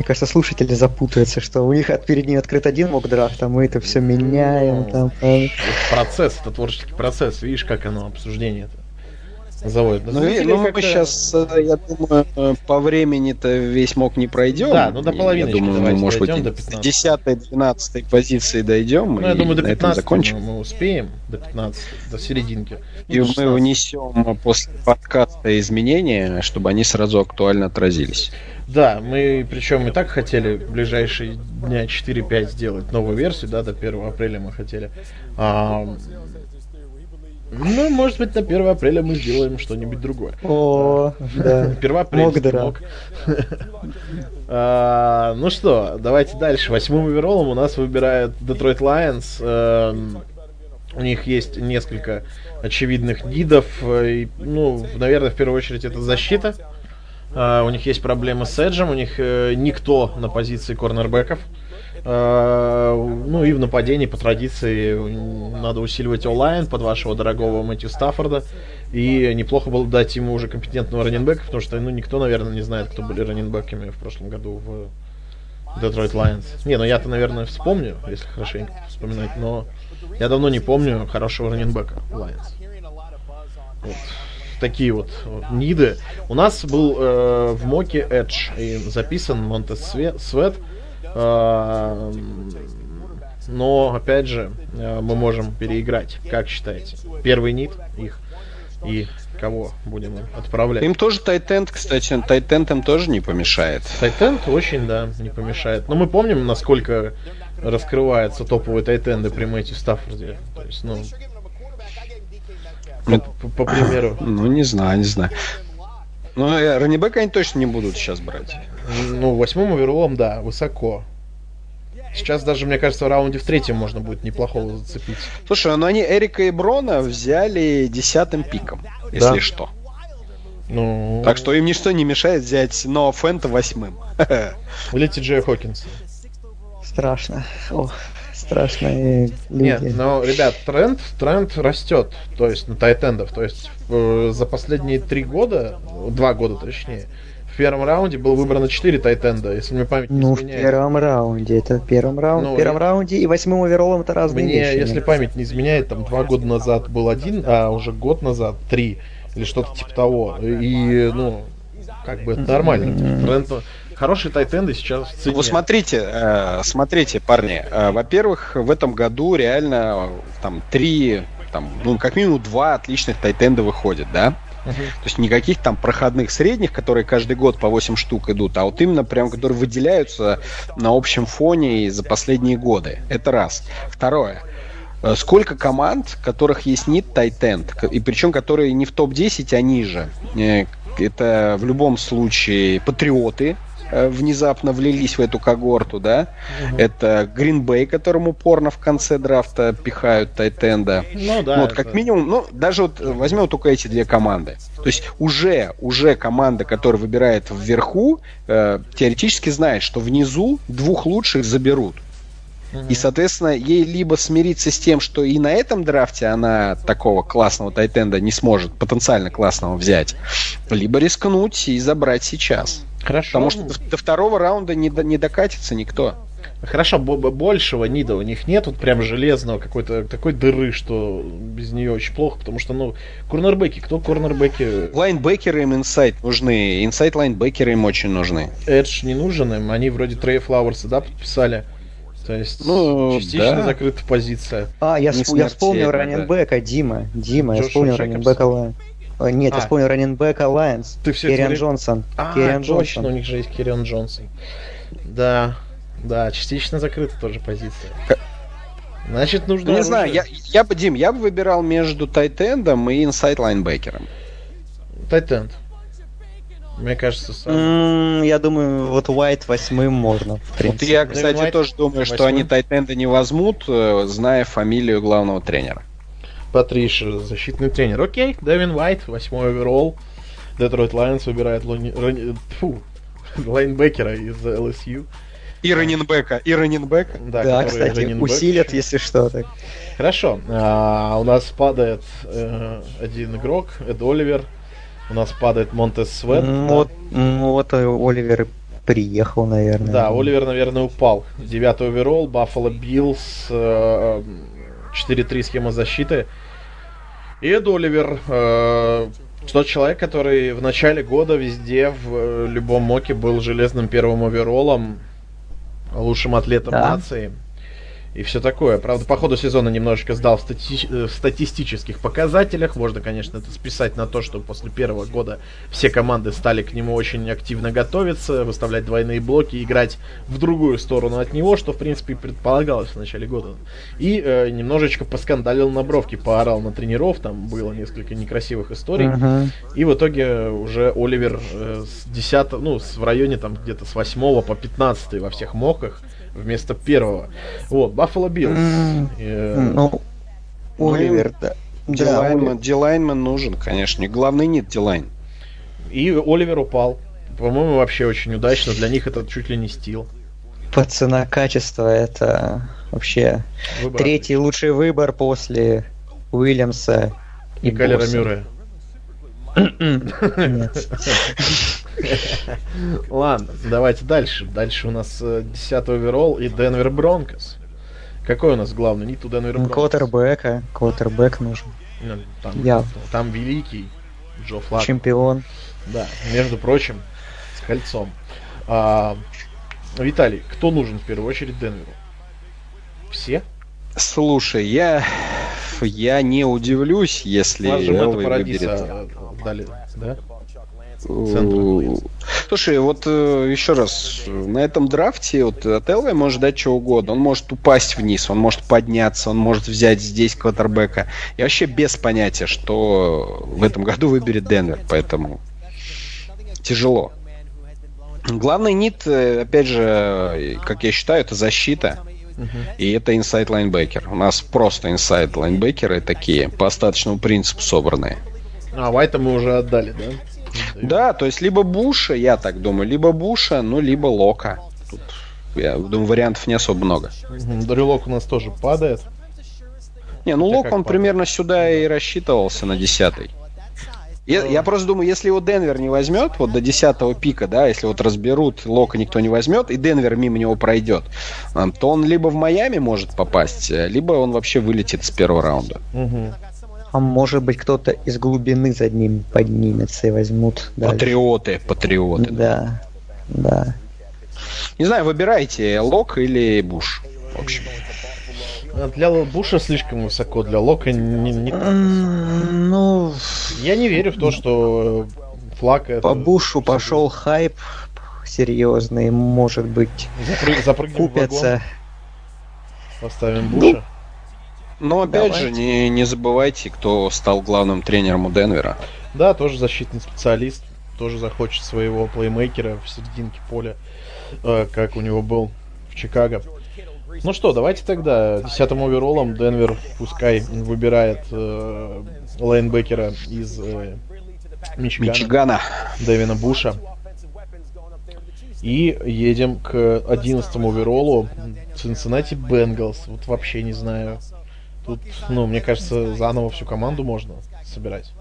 кажется, слушатели запутаются, что у них перед ним открыт один mock draft, а мы это все меняем. Ну, процесс, это творческий процесс. Видишь, как оно, обсуждение заводит. Ну, ну мы сейчас, э, я думаю, э, по времени-то весь мог не пройдем. Да, ну до половины. Я думаю, мы, может быть, до 10-12 позиции дойдем. Ну, я думаю, до 15 закончим. Мы, успеем, до 15, до серединки. И ну, мы внесем после подкаста изменения, чтобы они сразу актуально отразились. Да, мы причем и так хотели в ближайшие дня 4-5 сделать новую версию, да, до 1 апреля мы хотели. А, ну, может быть, на 1 апреля мы сделаем что-нибудь другое. О, да. 1 апреля. Мог, мог. а, ну что, давайте дальше. Восьмым оверолом у нас выбирают Detroit Lions. А, у них есть несколько очевидных гидов. И, ну, наверное, в первую очередь это защита. А, у них есть проблемы с Эджем. У них э, никто на позиции корнербеков. Э, ну и в нападении по традиции надо усиливать онлайн под вашего дорогого Мэтью Стаффорда. И неплохо было дать ему уже компетентного раненбека, потому что ну, никто, наверное, не знает, кто были раненбеками в прошлом году в Detroit Lions. Не, ну я-то, наверное, вспомню, если хорошенько вспоминать, но я давно не помню хорошего раненбека Lions. Вот. Такие вот, вот ниды. У нас был э, в моке Edge и записан Монтес Свет. Эм, но, опять же, э, мы можем переиграть. Как считаете? Первый нит их и кого будем отправлять? Им тоже Тайтенд, кстати, Тайтенд им тоже не помешает. Тайтенд очень, да, не помешает. Но мы помним, насколько раскрываются топовые тайтенды при Мэтью Стаффорде. То есть, ну, по, по, по примеру. Ну, не знаю, не знаю. Ну, раннибека они точно не будут сейчас брать. Ну, восьмым оверолом, да, высоко. Сейчас даже, мне кажется, в раунде в третьем можно будет неплохого зацепить. Слушай, ну они Эрика и Брона взяли десятым пиком, если да. что. Ну... Так что им ничто не мешает взять Ноа Фента восьмым. Или Ти Джей Хокинс. Страшно. Ох, страшные люди. Нет, но, ребят, тренд, тренд растет. То есть на тайтендов. То есть э, за последние три года, два года точнее, в первом раунде было выбрано 4 тайтенда, если мне память не Ну, изменяет. в первом раунде. Это в первом раунде. Ну, в первом я... раунде и восьмым оверолом это разные мне, вещи. если память не изменяет, там два года назад был один, а уже год назад три. Или что-то типа того. И, ну, как бы это нормально. Mm-hmm. Тренд, Хорошие тайтенды сейчас в цене. Вы смотрите, э, смотрите, парни. Э, во-первых, в этом году реально там три, там, ну, как минимум два отличных тайтенда выходит, да? Uh-huh. То есть никаких там проходных средних, которые каждый год по 8 штук идут, а вот именно прям, которые выделяются на общем фоне за последние годы. Это раз. Второе. Э, сколько команд, которых есть нит тайтенд, и причем которые не в топ-10, а ниже. Э, это в любом случае патриоты, э, внезапно влились в эту когорту, да. Угу. Это Гринбей, которому упорно в конце драфта пихают Тайтенда. Ну да. Вот, как минимум, ну, даже вот возьмем только эти две команды. То есть уже, уже команда, которая выбирает вверху, э, теоретически знает, что внизу двух лучших заберут. И, соответственно, ей либо смириться с тем, что и на этом драфте она такого классного тайтенда не сможет потенциально классного взять, либо рискнуть и забрать сейчас. Хорошо. Потому что до, до второго раунда не, не докатится никто. Хорошо, большего need а у них нет, вот прям железного какой-то такой дыры, что без нее очень плохо, потому что, ну, корнербеки, кто корнербеки? Лайнбекеры им inside нужны, inside лайнбекеры им очень нужны. Edge не нужен им, они вроде Трей Флауэрса, да, подписали. То есть ну, частично да. закрыта позиция. А, я, сп- я вспомнил да. раннинбека, Дима. Дима, Джош я вспомнил раннинбека Лайонс. Нет, а. я вспомнил раннинбека Лайонс. Ты все Керрион Джонсон. А, Керрион точно, Джонсон. у них же есть Керрион Джонсон. Да, да, частично закрыта тоже позиция. Значит, нужно... Не знаю, я, я бы, Дим, я бы выбирал между tight end ом и inside лайнбекером. Tight end. Мне кажется, сам. Mm, я думаю, вот Уайт восьмым можно. Вот я, кстати, Уайт тоже думаю, что они tight end а не возьмут, э, зная фамилию главного тренера. Патриша, защитный тренер. Окей, Дэвин Уайт, восьмой overall. Детройт Лайонс выбирает лони... Рони... Фу, лайнбекера из ЛСЮ. И раннинбека, и раннинбека. Да, да кстати, раннинбек. усилят, если что. Так. Хорошо, а, у нас падает э, один игрок, Эд Оливер, у нас падает Монтез Свет. Вот, да. вот Оливер приехал, наверное. Да, Оливер, наверное, упал. Девятый overall, Баффало Биллс, 4-3 схема защиты. И Эд Оливер, э, тот человек, который в начале года везде, в э, любом моке был железным первым овероллом, лучшим атлетом да. нации и все такое. Правда, по ходу сезона немножечко сдал в, стати- э, в статистических показателях. Можно, конечно, это списать на то, что после первого года все команды стали к нему очень активно готовиться, выставлять двойные блоки, играть в другую сторону от него, что, в принципе, предполагалось в начале года. И э, немножечко поскандалил на бровке, поорал на тренеров, там было несколько некрасивых историй. Uh-huh. И в итоге уже Оливер э, с 10, ну, с, в районе там где-то с 8 по 15 во всех mock ах вместо первого. Вот, Баффало Биллс. Ну, Оливер, да. D-lineman, D-lineman нужен, конечно. Главный need D-line. И Оливер упал. По-моему, вообще очень удачно. Для них это чуть ли не steal. По цена-качество это вообще выбор. третий лучший выбор после Уильямса и, и Калера Мюррея. Ладно, давайте дальше. Дальше у нас 10 э, оверолл и Денвер Бронкос. Какой у нас главный? Не туда Денвер Бронкос. Квотербека. Квотербек нужен. Ну, там, Я. там великий Джо Флак. Чемпион. Да, между прочим, с кольцом. А, Виталий, кто нужен в первую очередь Денверу? Все? Слушай, я я не удивлюсь, если Элвей выберет. Дали, да? Слушай, вот э, еще раз, на этом драфте вот, от Элвей может дать что угодно. Он может упасть вниз, он может подняться, он может взять здесь квотербека. Я вообще без понятия, что в этом году выберет Денвер, поэтому тяжело. Главный need, э, опять же, как я считаю, это защита. И это inside лайнбекер. У нас просто inside лайнбекеры такие, по остаточному принципу собранные. А, Уайта мы уже отдали, да? Да, то есть либо Буша, я так думаю, либо Буша, ну, либо Лока. Тут, я думаю, вариантов не особо много. Угу. Лок у нас тоже падает. Не, ну Лок, он падает? примерно сюда и рассчитывался на десятый. Я, я просто думаю, если его Денвер не возьмет, вот до 10 пика, да, если вот разберут, Лока никто не возьмет, и Денвер мимо него пройдет, то он либо в Майами может попасть, либо он вообще вылетит с первого раунда. Угу. А может быть кто-то из глубины за ним поднимется и возьмут. Дальше. Патриоты, патриоты. Да, да. Не знаю, выбирайте, Лок или Буш. В общем. Для Буша слишком высоко, для Лока не, не... Ну, я не верю в то, что флаг это... По Бушу пошел хайп серьезный, может быть, Запрыг, купятся. Поставим Буша. Но опять Давайте. же, не, не забывайте, кто стал главным тренером у Денвера. Да, тоже защитный специалист, тоже захочет своего плеймейкера в серединке поля, э, как у него был в Чикаго. Ну что, давайте тогда десятым оверолом Денвер пускай выбирает э, лайнбекера из э, Мичигана, Мичигана. Дэвина Буша. И едем к одиннадцатому оверолу Cincinnati Bengals. Вот вообще не знаю. Тут, ну, мне кажется, заново всю команду можно собирать.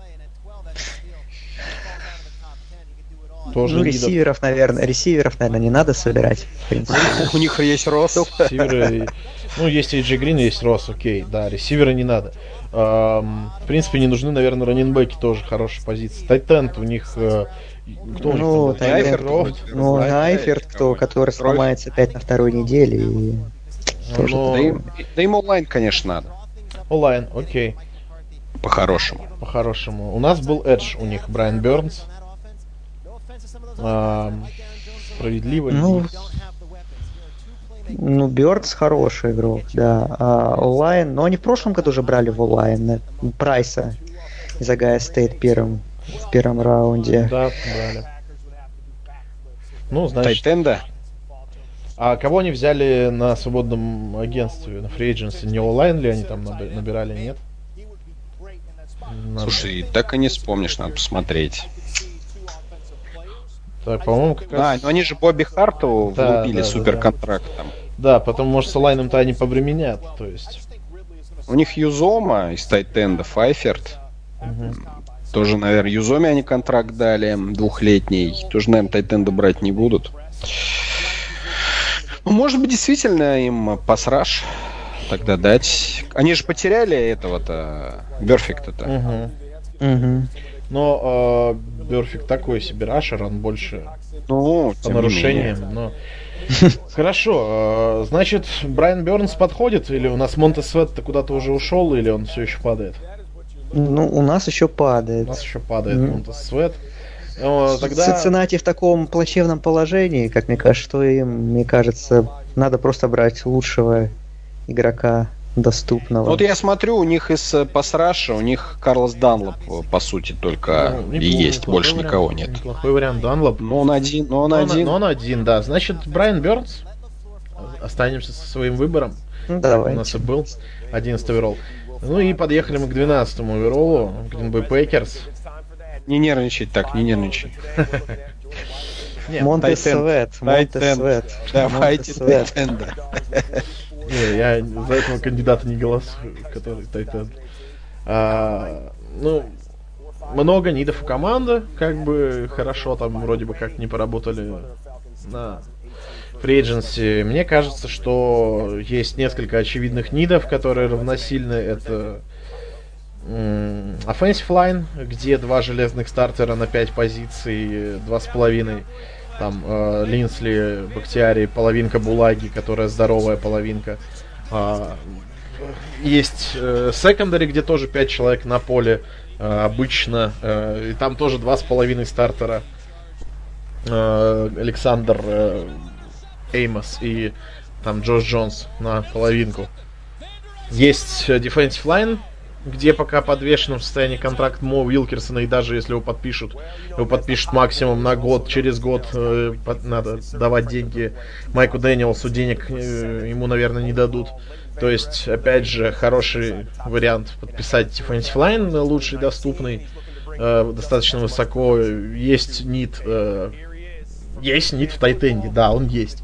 Тоже ну, ресиверов, наверное, ресиверов, наверное, не надо собирать. У них есть рост. Ну, есть AJ Green, есть рост, окей, да, ресиверы не надо. В принципе, не нужны, наверное, раненбеки тоже хорошая позиция. Тайтенд у них э, кто ну, Тайферт, ну, Найферт, кто, который сломается опять на второй неделе. И... Тоже. Но... Да, им, да им онлайн, конечно, надо. Онлайн, окей. По-хорошему. По-хорошему. У нас был Эдж у них, Брайан Бернс. А, справедливо ну, ну, Бёрдс хороший игрок, да. А онлайн, но они в прошлом году уже брали в онлайн э, Прайса из Агая Стейт первым, в первом раунде. Да, брали. Ну, значит... Тайтенда? А кого они взяли на свободном агентстве, на фри Не онлайн ли они там набирали, нет? Надо... Слушай, так и не вспомнишь, надо посмотреть. Так, по-моему, как раз... А, ну они же Бобби Харту да, влупили да, суперконтракт да, да. там. Да, потом, может, с лайном-то они побременят, то есть. У них Юзома из Тайтенда, Файферт. Угу. Тоже, наверное, Юзоме они контракт дали двухлетний. Тоже, наверное, Тайтенда брать не будут. Ну, может быть, действительно им пасраж тогда дать. Они же потеряли этого-то, Берфикта-то. Угу. Угу. Но э, Берфик такой себе рашер, он больше ну, по нарушениям. Но... Хорошо, э, значит, Брайан Бернс подходит, или у нас Монте Свет-то куда-то уже ушел, или он все еще падает? Ну, у нас еще падает. У нас еще падает mm. Монте Свет. Тогда... Цинциннати в таком плачевном положении, как мне кажется, что им, мне кажется, надо просто брать лучшего игрока доступного. Вот я смотрю, у них из э, пасраша, у них Карлос Данлоп, э, по сути, только ну, и есть, больше вариант, никого нет. Неплохой вариант Данлоп. Но он один, но он но один. но он один, да. Значит, Брайан Бернс, останемся со своим выбором. Ну, давай. У нас и был 11 оверолл. Ну и подъехали мы к 12 овероллу, Green Bay Packers. Не нервничай так, не нервничай. Монте Свет. Монте Свет. Давайте Тайтенда. Не, я за этого кандидата не голосую, который Тайтен. А, ну, много нидов у команды, как бы хорошо там вроде бы как не поработали на фри Мне кажется, что есть несколько очевидных нидов, которые равносильны. Это Offensive Line, где два железных стартера на 5 позиций, два с половиной. Там э, Линсли, Бактиари, половинка Булаги, которая здоровая половинка. А, есть э, секондари, где тоже 5 человек на поле э, обычно. Э, и там тоже два с половиной стартера. Э, Александр э, Эймос и там Джош Джонс на половинку. Есть э, Defensive Line, где пока подвешен в состоянии контракт Мо Уилкерсона, и даже если его подпишут, его подпишут максимум на год, через год э, под, надо давать деньги Майку Дэниелсу, денег э, ему, наверное, не дадут. То есть, опять же, хороший вариант подписать Defensive Line, лучший, доступный, э, достаточно высоко. Есть нит, э, есть нит в Тайтенде, да, он есть.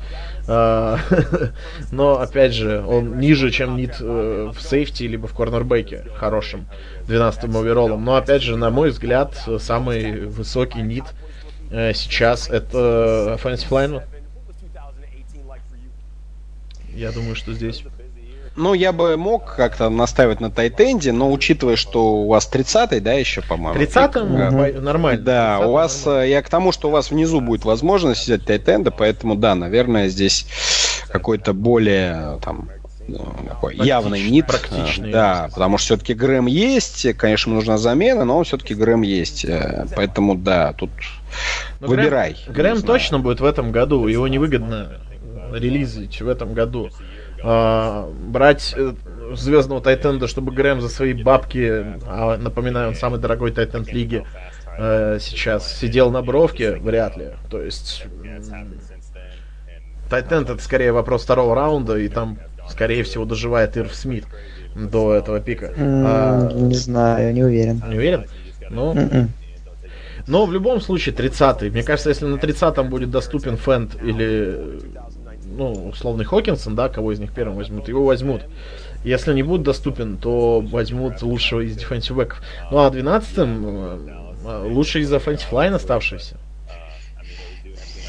А, но, опять же, он ниже, чем нит э, в сейфти, либо в корнербеке хорошим 12-м оверолом. Но, опять же, на мой взгляд, самый высокий нит э, сейчас это offensive lineman. Я думаю, что здесь. Ну, я бы мог как-то наставить на Тайтенде, но учитывая, что у вас 30-й, да, еще, по-моему? 30-м? Угу. Нормально. Да, у вас, нормально. Э, я к тому, что у вас внизу будет возможность взять Тайтенда, поэтому, да, наверное, здесь какой-то более, там, ну, такой явный нит. Практичный. Да, потому что все-таки Грэм есть, конечно, нужна замена, но все-таки Грэм есть. Э, поэтому, да, тут но ну, выбирай. Грэм, Грэм точно будет в этом году, его невыгодно релизить в этом году. А, брать э, звездного Тайтенда, чтобы Грэм за свои бабки, а, напоминаю, он самый дорогой Тайтенд лиги, э, сейчас сидел на бровке, вряд ли. То есть Тайтенд это скорее вопрос второго раунда, и там, скорее всего, доживает Ирв Смит до этого пика. Mm, а, не знаю, не уверен. Не уверен? Ну, Mm-mm. но в любом случае 30-й. Мне кажется, если на 30-м будет доступен Фэнд или ну, условный Хокинсон, да, кого из них первым возьмут, его возьмут. Если не будет доступен, то возьмут лучшего из дефенсив бэков. Ну а 12-м э, лучший из offensive line оставшийся.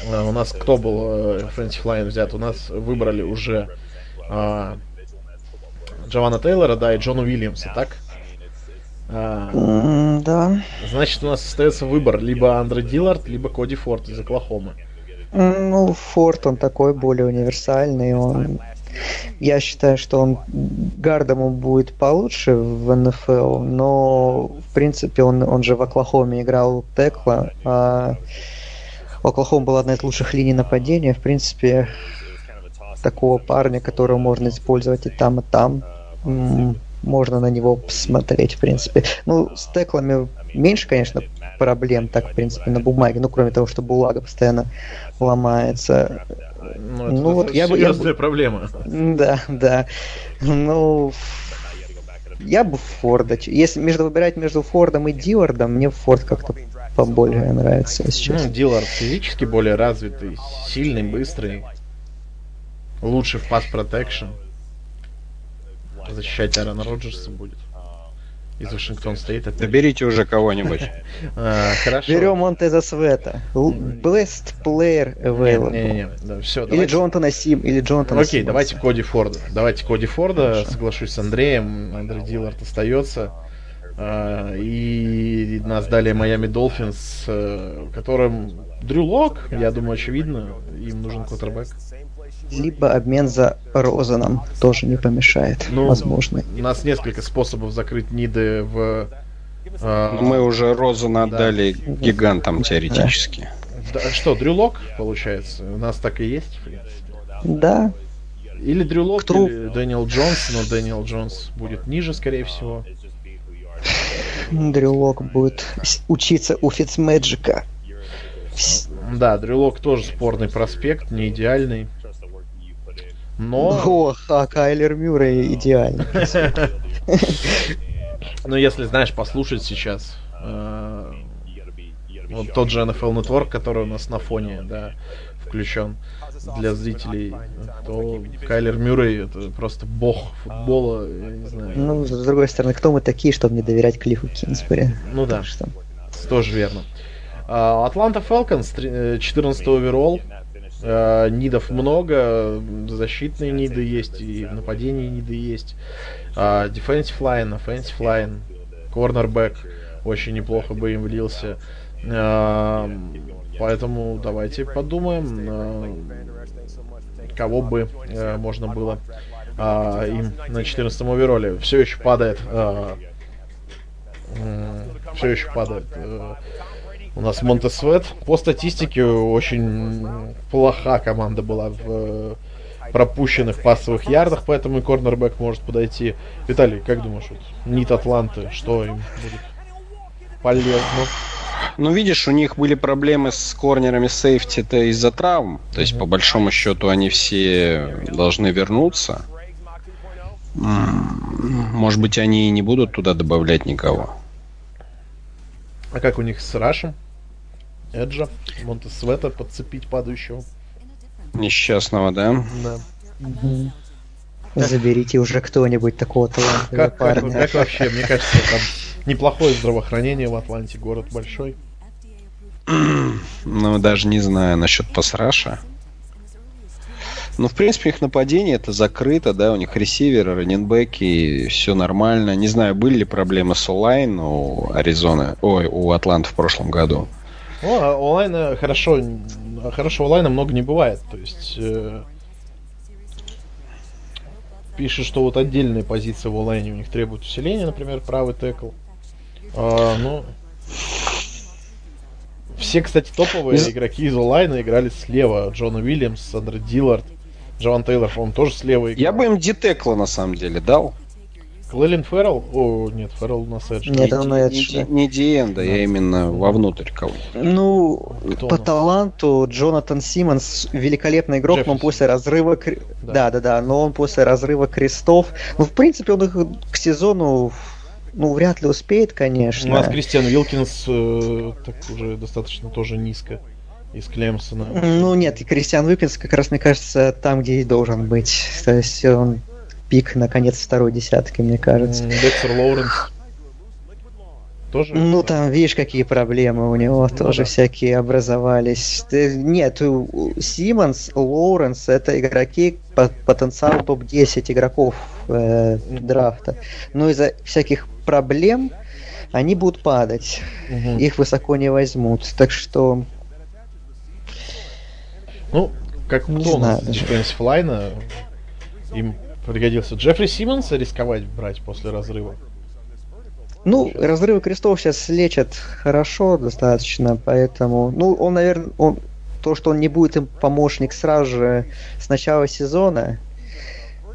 Э, у нас кто был э, offensive line взят? У нас выбрали уже а, Джованна Тейлора, да, и Джона Уильямса, так? А, да. Значит, у нас остается выбор либо Андре Диллард, либо Коди Форд из Оклахомы. Ну, Форд, он такой более универсальный, он... Я считаю, что он гардом он будет получше в НФЛ, но в принципе он, он же в Оклахоме играл Текла, а Оклахома была одна из лучших линий нападения. В принципе, такого парня, которого можно использовать и там, и там, можно на него посмотреть, в принципе. Ну, с теклами меньше, конечно, проблем, так, в принципе, на бумаге, ну, кроме того, что булага постоянно ломается. Ну, это ну вот я бы... Я бы... проблема. Да, да. Ну, я бы Форда. Если между выбирать между Фордом и Диллардом, мне Форд как-то поболее нравится, если Ну, Диллард физически более развитый, сильный, быстрый. Лучше в пас протекшн. Защищать Аарона Роджерса будет из Вашингтон стоит. Это... Берите уже кого-нибудь. А, хорошо. Берем Монтеза Света. Best player available. Не, не, не. Все, или Джонатана Сим, или Джонатана Окей, давайте Коди Форда. Давайте Коди Форда, соглашусь с Андреем. Андрей Диллард остается. А, и нас далее Майами Долфинс, э, которым Дрю Лок, я думаю, очевидно, им нужен квотербек. Либо обмен за Розеном тоже не помешает, ну, возможно. У нас несколько способов закрыть need ы в... Э, Мы уже Розена отдали да. гигантам теоретически. Да. да. Что, Дрю Лок, получается? У нас так и есть, в принципе. Да. Или Дрю Лок, Кто? или Дэниел Джонс, но Дэниел Джонс будет ниже, скорее всего. Дрюлок будет учиться у Фитцмэджика. Да, Дрюлок тоже спорный проспект, не идеальный. Но... О, а Кайлер Мюррей идеально. Ну, если, знаешь, послушать сейчас э, вот тот же NFL Network, который у нас на фоне, да, включен для зрителей, то Кайлер Мюррей это просто бог футбола, я не знаю. Ну, с другой стороны, кто мы такие, чтобы не доверять Клиффу Кинсбери? Ну да, что... тоже верно. Атланта Фелконс, 14 оверолл, Э, нидов много, защитные ниды есть, и в нападении ниды есть. Uh, defensive line, offensive line, cornerback очень неплохо бы им влился. Uh, поэтому давайте подумаем, uh, кого бы uh, можно было uh, им на 14 овероле. Все еще падает. Uh, все еще падает. Uh, у нас Монтесвет. По статистике очень плоха команда была в э, пропущенных пассовых ярдах, поэтому и корнербэк может подойти. Виталий, как думаешь, вот, нит Атланты, что им будет полезно? Ну, видишь, у них были проблемы с корнерами сейфти-то из-за травм. То есть, mm-hmm. по большому счету, они все должны вернуться. Может быть, они и не будут туда добавлять никого. А как у них с Рашем? Эджа, Монтесвета подцепить падающего. Несчастного, да? Да. Угу. Заберите уже кто-нибудь такого талантливого как, парня. Как, как вообще? Мне кажется, там неплохое здравоохранение в Атланте, город большой. Ну, даже не знаю насчет пасраша. Ну, в принципе, их нападение это закрыто, да, у них ресиверы, раненбеки, все нормально. Не знаю, были ли проблемы с онлайн у Аризоны, ой, у Атланты в прошлом году. Ну, а онлайна хорошо, хорошего онлайна много не бывает. То есть э, пишет, что вот отдельные позиции в онлайне у них требуют усиления, например, правый текл. А, ну, все, кстати, топовые из... игроки из онлайна играли слева. Джона Уильямс, Сандра Диллард, Джован Тейлор, по-моему, тоже слева играл. Я бы им Дитекла, на самом деле, дал. Клэлин Феррell? О, нет, Феррell на Эдж. Нет, он на Эдж. Не, не Диэнда, я именно вовнутрь кого Ну, Кто по таланту Джонатан Симмонс великолепный игрок, Джефферсон. но после разрыва... Да. да, да, да, но он после разрыва крестов... Ну, в принципе, он их к сезону ну, вряд ли успеет, конечно. У нас Кристиан Вилкинс э, так уже достаточно тоже низко из Клемсона. Ну нет, и Кристиан Вилкинс как раз, мне кажется, там, где и должен быть. То есть он пик, наконец, второй десятки, мне кажется. Декстер Лоуренс. Тоже? Ну, там, видишь, какие проблемы у него ну, тоже да. всякие образовались. Нет, Симмонс, Лоуренс это игроки по потенциал топ-10 игроков э, драфта. Но из-за всяких проблем они будут падать. Угу. Их высоко не возьмут. Так что... Ну, как не знаю, Defensive Флайна им пригодился. Джеффри Симмонса рисковать брать после разрыва? Ну, разрывы крестов сейчас лечат хорошо достаточно, поэтому... Ну, он, наверное, он, то, что он не будет им помощник сразу же с начала сезона,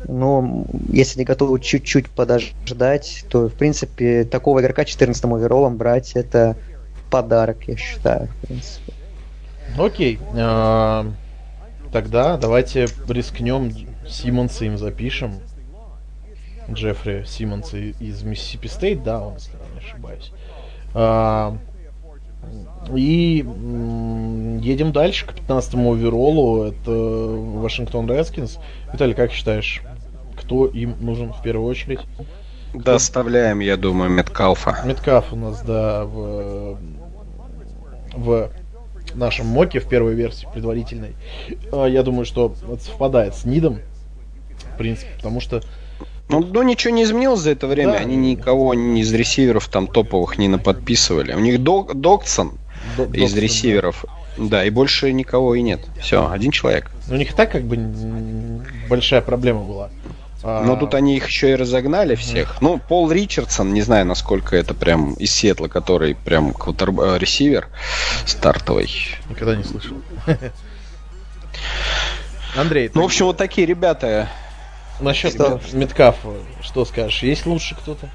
но если не готовы чуть-чуть подождать, то, в принципе, такого игрока 14 overall ом брать это подарок, я считаю, в принципе. Окей. А, тогда давайте рискнем Симмонса им запишем. Джеффри Симмонса из Миссисипи Стейт, да, он, если я не ошибаюсь. А, и едем дальше к 15-му оверолу. Это Вашингтон Редскинс. Виталий, как считаешь, кто им нужен в первую очередь? Доставляем, я думаю, Меткалфа. Меткалф у нас, да, в, в нашем моке, в первой версии предварительной. А, я думаю, что это совпадает с Нидом, в принципе, потому что ну, ну, ничего не изменилось за это время. Да. Они никого ни из ресиверов там топовых не наподписывали. У них Док, Доксон Док, из Доксон, ресиверов. Да. да, и больше никого и нет. Все, один человек. У них так как бы большая проблема была. Но а... тут они их еще и разогнали всех. Mm. Ну, Пол Ричардсон, не знаю, насколько это прям из Сетла, который прям квотер... Э, ресивер стартовый. Никогда не слышал. Андрей. Ну, в общем, вот такие ребята Насчет что? Меткафа, что скажешь? Есть лучше кто-то?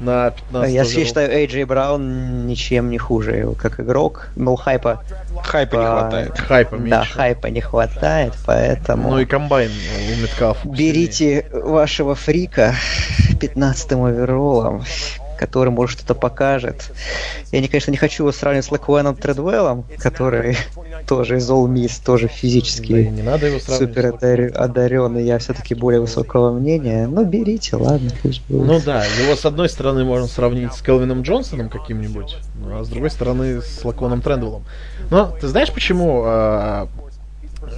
На 15 Я считаю, Эйджей Браун ничем не хуже его как игрок. Ну, хайпа... Хайпа по... не хватает. Хайпа меньше. Да, хайпа не хватает, поэтому... Ну и комбайн у Меткафа. Берите вашего фрика 15-м оверолом который, может, что-то покажет. Я, не, конечно, не хочу его сравнивать с Лакуэном Тредвеллом, который тоже из All Miss, тоже физически да, не надо его супер одаренный. Я все-таки более высокого мнения. Ну, берите, ладно, пусть будет. Ну да, его с одной стороны можно сравнить с Келвином Джонсоном каким-нибудь, ну, а с другой стороны с Лаконом Трендвеллом. Но ты знаешь, почему э,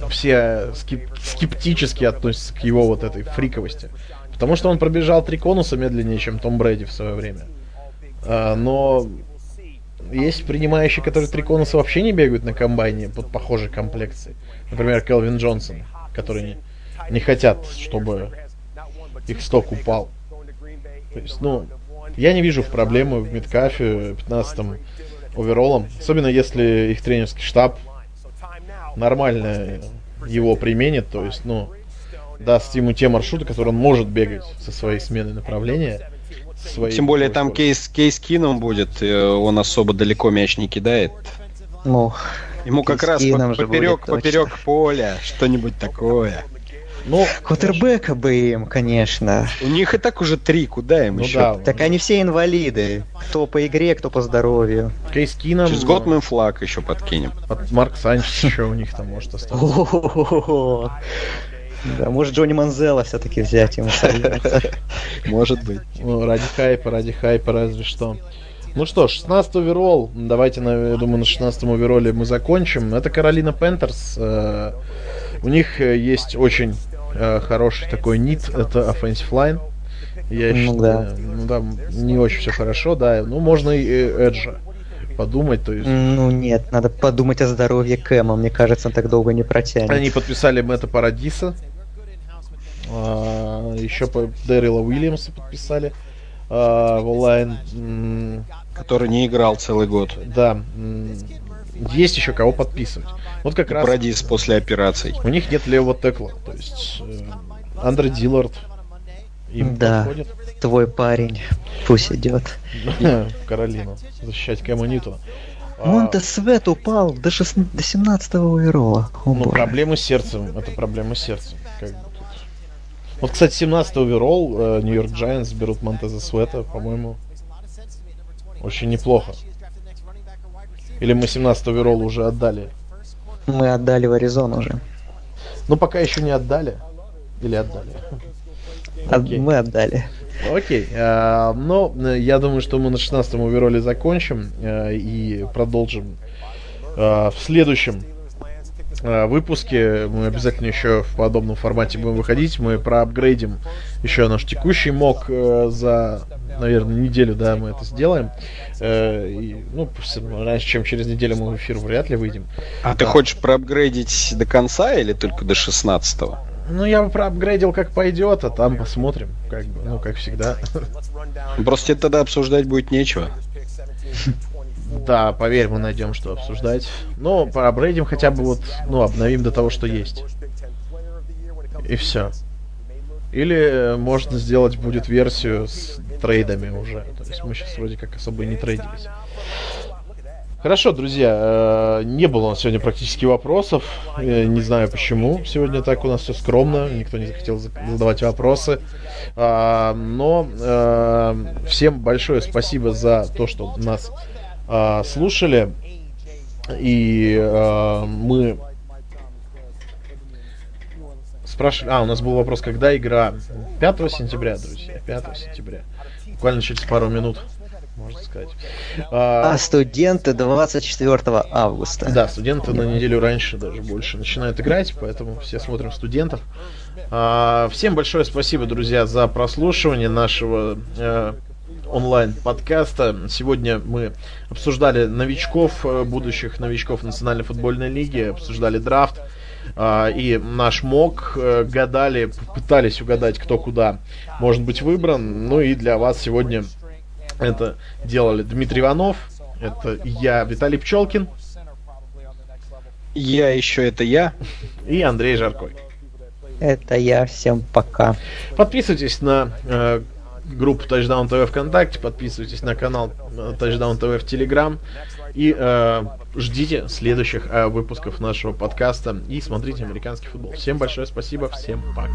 все скеп- скептически относятся к его вот этой фриковости? Потому что он пробежал три конуса медленнее, чем Том Брэди в свое время. А, но есть принимающие, которые три конуса вообще не бегают на комбайне под похожей комплекцией. Например, Келвин Джонсон, которые не, не хотят, чтобы их сток упал. То есть, ну, я не вижу проблемы в Мидкафе 15-м оверолом, особенно если их тренерский штаб нормально его применит, то есть, ну, даст ему те маршруты, которые он может бегать со своей сменой направления. Своей Тем более там кейс, кейс кином будет, он особо далеко мяч не кидает. Ну, Ему как раз поперек, поперек поля, что-нибудь такое. Ну, Квотербека бы им, конечно. У них и так уже три, куда им ну еще? Да, так они все инвалиды. Кто по игре, кто по здоровью. Кейс Кином. Через год мы флаг еще подкинем. От Марк Санчес еще у них там может остаться. Да, может Джонни Манзела все-таки взять ему Может быть. Ну, ради хайпа, ради хайпа, разве что. Ну что, 16 оверолл. Давайте, я думаю, на 16 оверолле мы закончим. Это Каролина Пентерс. Э, У них э, есть очень э, хороший такой нит, это offensive line. Я ну, считаю, да. ну да, не очень все хорошо, да. Ну, можно и Эджа подумать, то есть... Ну нет, надо подумать о здоровье Кэма, мне кажется, он так долго не протянет. Они подписали Мэтта Парадиса, еще по Дэрила Уильямса подписали а, в онлайн. Который не играл целый год. Да. Есть еще кого подписывать. Вот как раз... Парадис после операций. У них нет левого текла. То есть э, Андре Диллард им да, подходит. твой парень. Пусть идет. Каролину. Защищать Кэма Ньютона. Монте Свет упал до, 16, до 17 оверолла. ну, проблемы с сердцем. Это проблемы с сердцем. Как бы тут. Вот, кстати, 17 оверолл Нью-Йорк Giants берут Монтеза Света, по-моему, очень неплохо. Или мы 17 оверолл уже отдали? Мы отдали в Аризону уже. Ну, пока еще не отдали. Или отдали? Окей. Мы отдали. Окей. А, но э, я думаю, что мы на 16-м овероле закончим э, и продолжим э, в следующем выпуске. Мы обязательно еще в подобном формате будем выходить. Мы проапгрейдим еще наш текущий мок за, наверное, неделю, да, мы это сделаем. И, ну, раньше, чем через неделю мы в эфир вряд ли выйдем. А да. ты хочешь проапгрейдить до конца или только до 16 -го? Ну, я бы проапгрейдил как пойдет, а там посмотрим, как бы, ну, как всегда. Просто тебе тогда обсуждать будет нечего. Да, поверь, мы найдем, что обсуждать. Но проапгрейдим хотя бы вот, ну, обновим до того, что есть. И все. Или э, можно сделать будет версию с трейдами уже. То есть мы сейчас вроде как особо и не трейдились. Хорошо, друзья, э, не было у нас сегодня практически вопросов. Не знаю почему. Сегодня так у нас все скромно, никто не захотел задавать вопросы. А, но э, всем большое спасибо за то, что нас а, слушали. И э, мы спрашивали... А, у нас был вопрос, когда игра? 5 сентября, друзья, 5 сентября. Буквально через пару минут можно сказать. А, а студенты 24 августа. Да, студенты на неделю раньше даже больше начинают играть, поэтому все смотрим студентов. А, всем большое спасибо, друзья, за прослушивание нашего э, онлайн-подкаста. Сегодня мы обсуждали новичков, э, будущих новичков Национальной футбольной лиги, обсуждали драфт. Uh, и наш МОК uh, гадали, пытались угадать, кто куда может быть выбран. Ну и для вас сегодня это делали Дмитрий Иванов, это я, Виталий Пчелкин. Я еще это я. И Андрей Жаркой. Это я. Всем пока. Подписывайтесь на э, группу Touchdown TV ВКонтакте, подписывайтесь на канал э, Touchdown TV в Телеграм. И э, ждите следующих э, выпусков нашего подкаста и смотрите американский футбол. Всем большое спасибо, всем пока.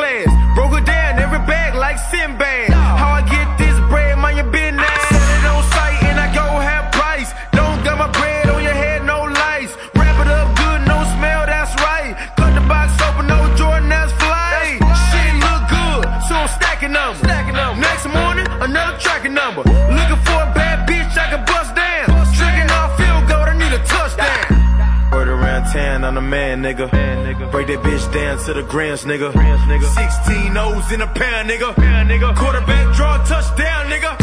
class. Broke her down, every bag like Sinbad. Break that bitch down to the grams, nigga. 16 O's in a pound, nigga. Quarterback draw touchdown, nigga.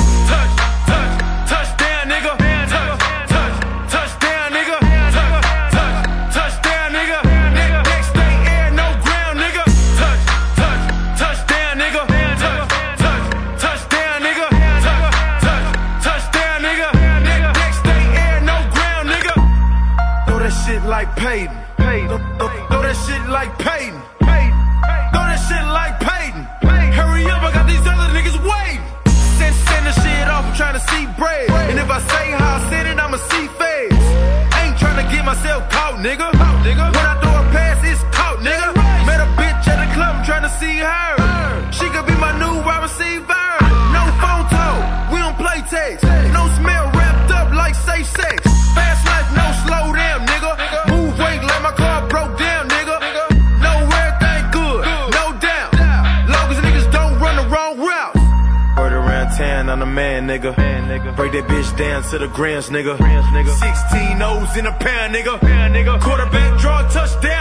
break that bitch down to the grands, nigga. Nigga. 16 O's in a pound, nigga. Pound, nigga. Quarterback draw touchdown.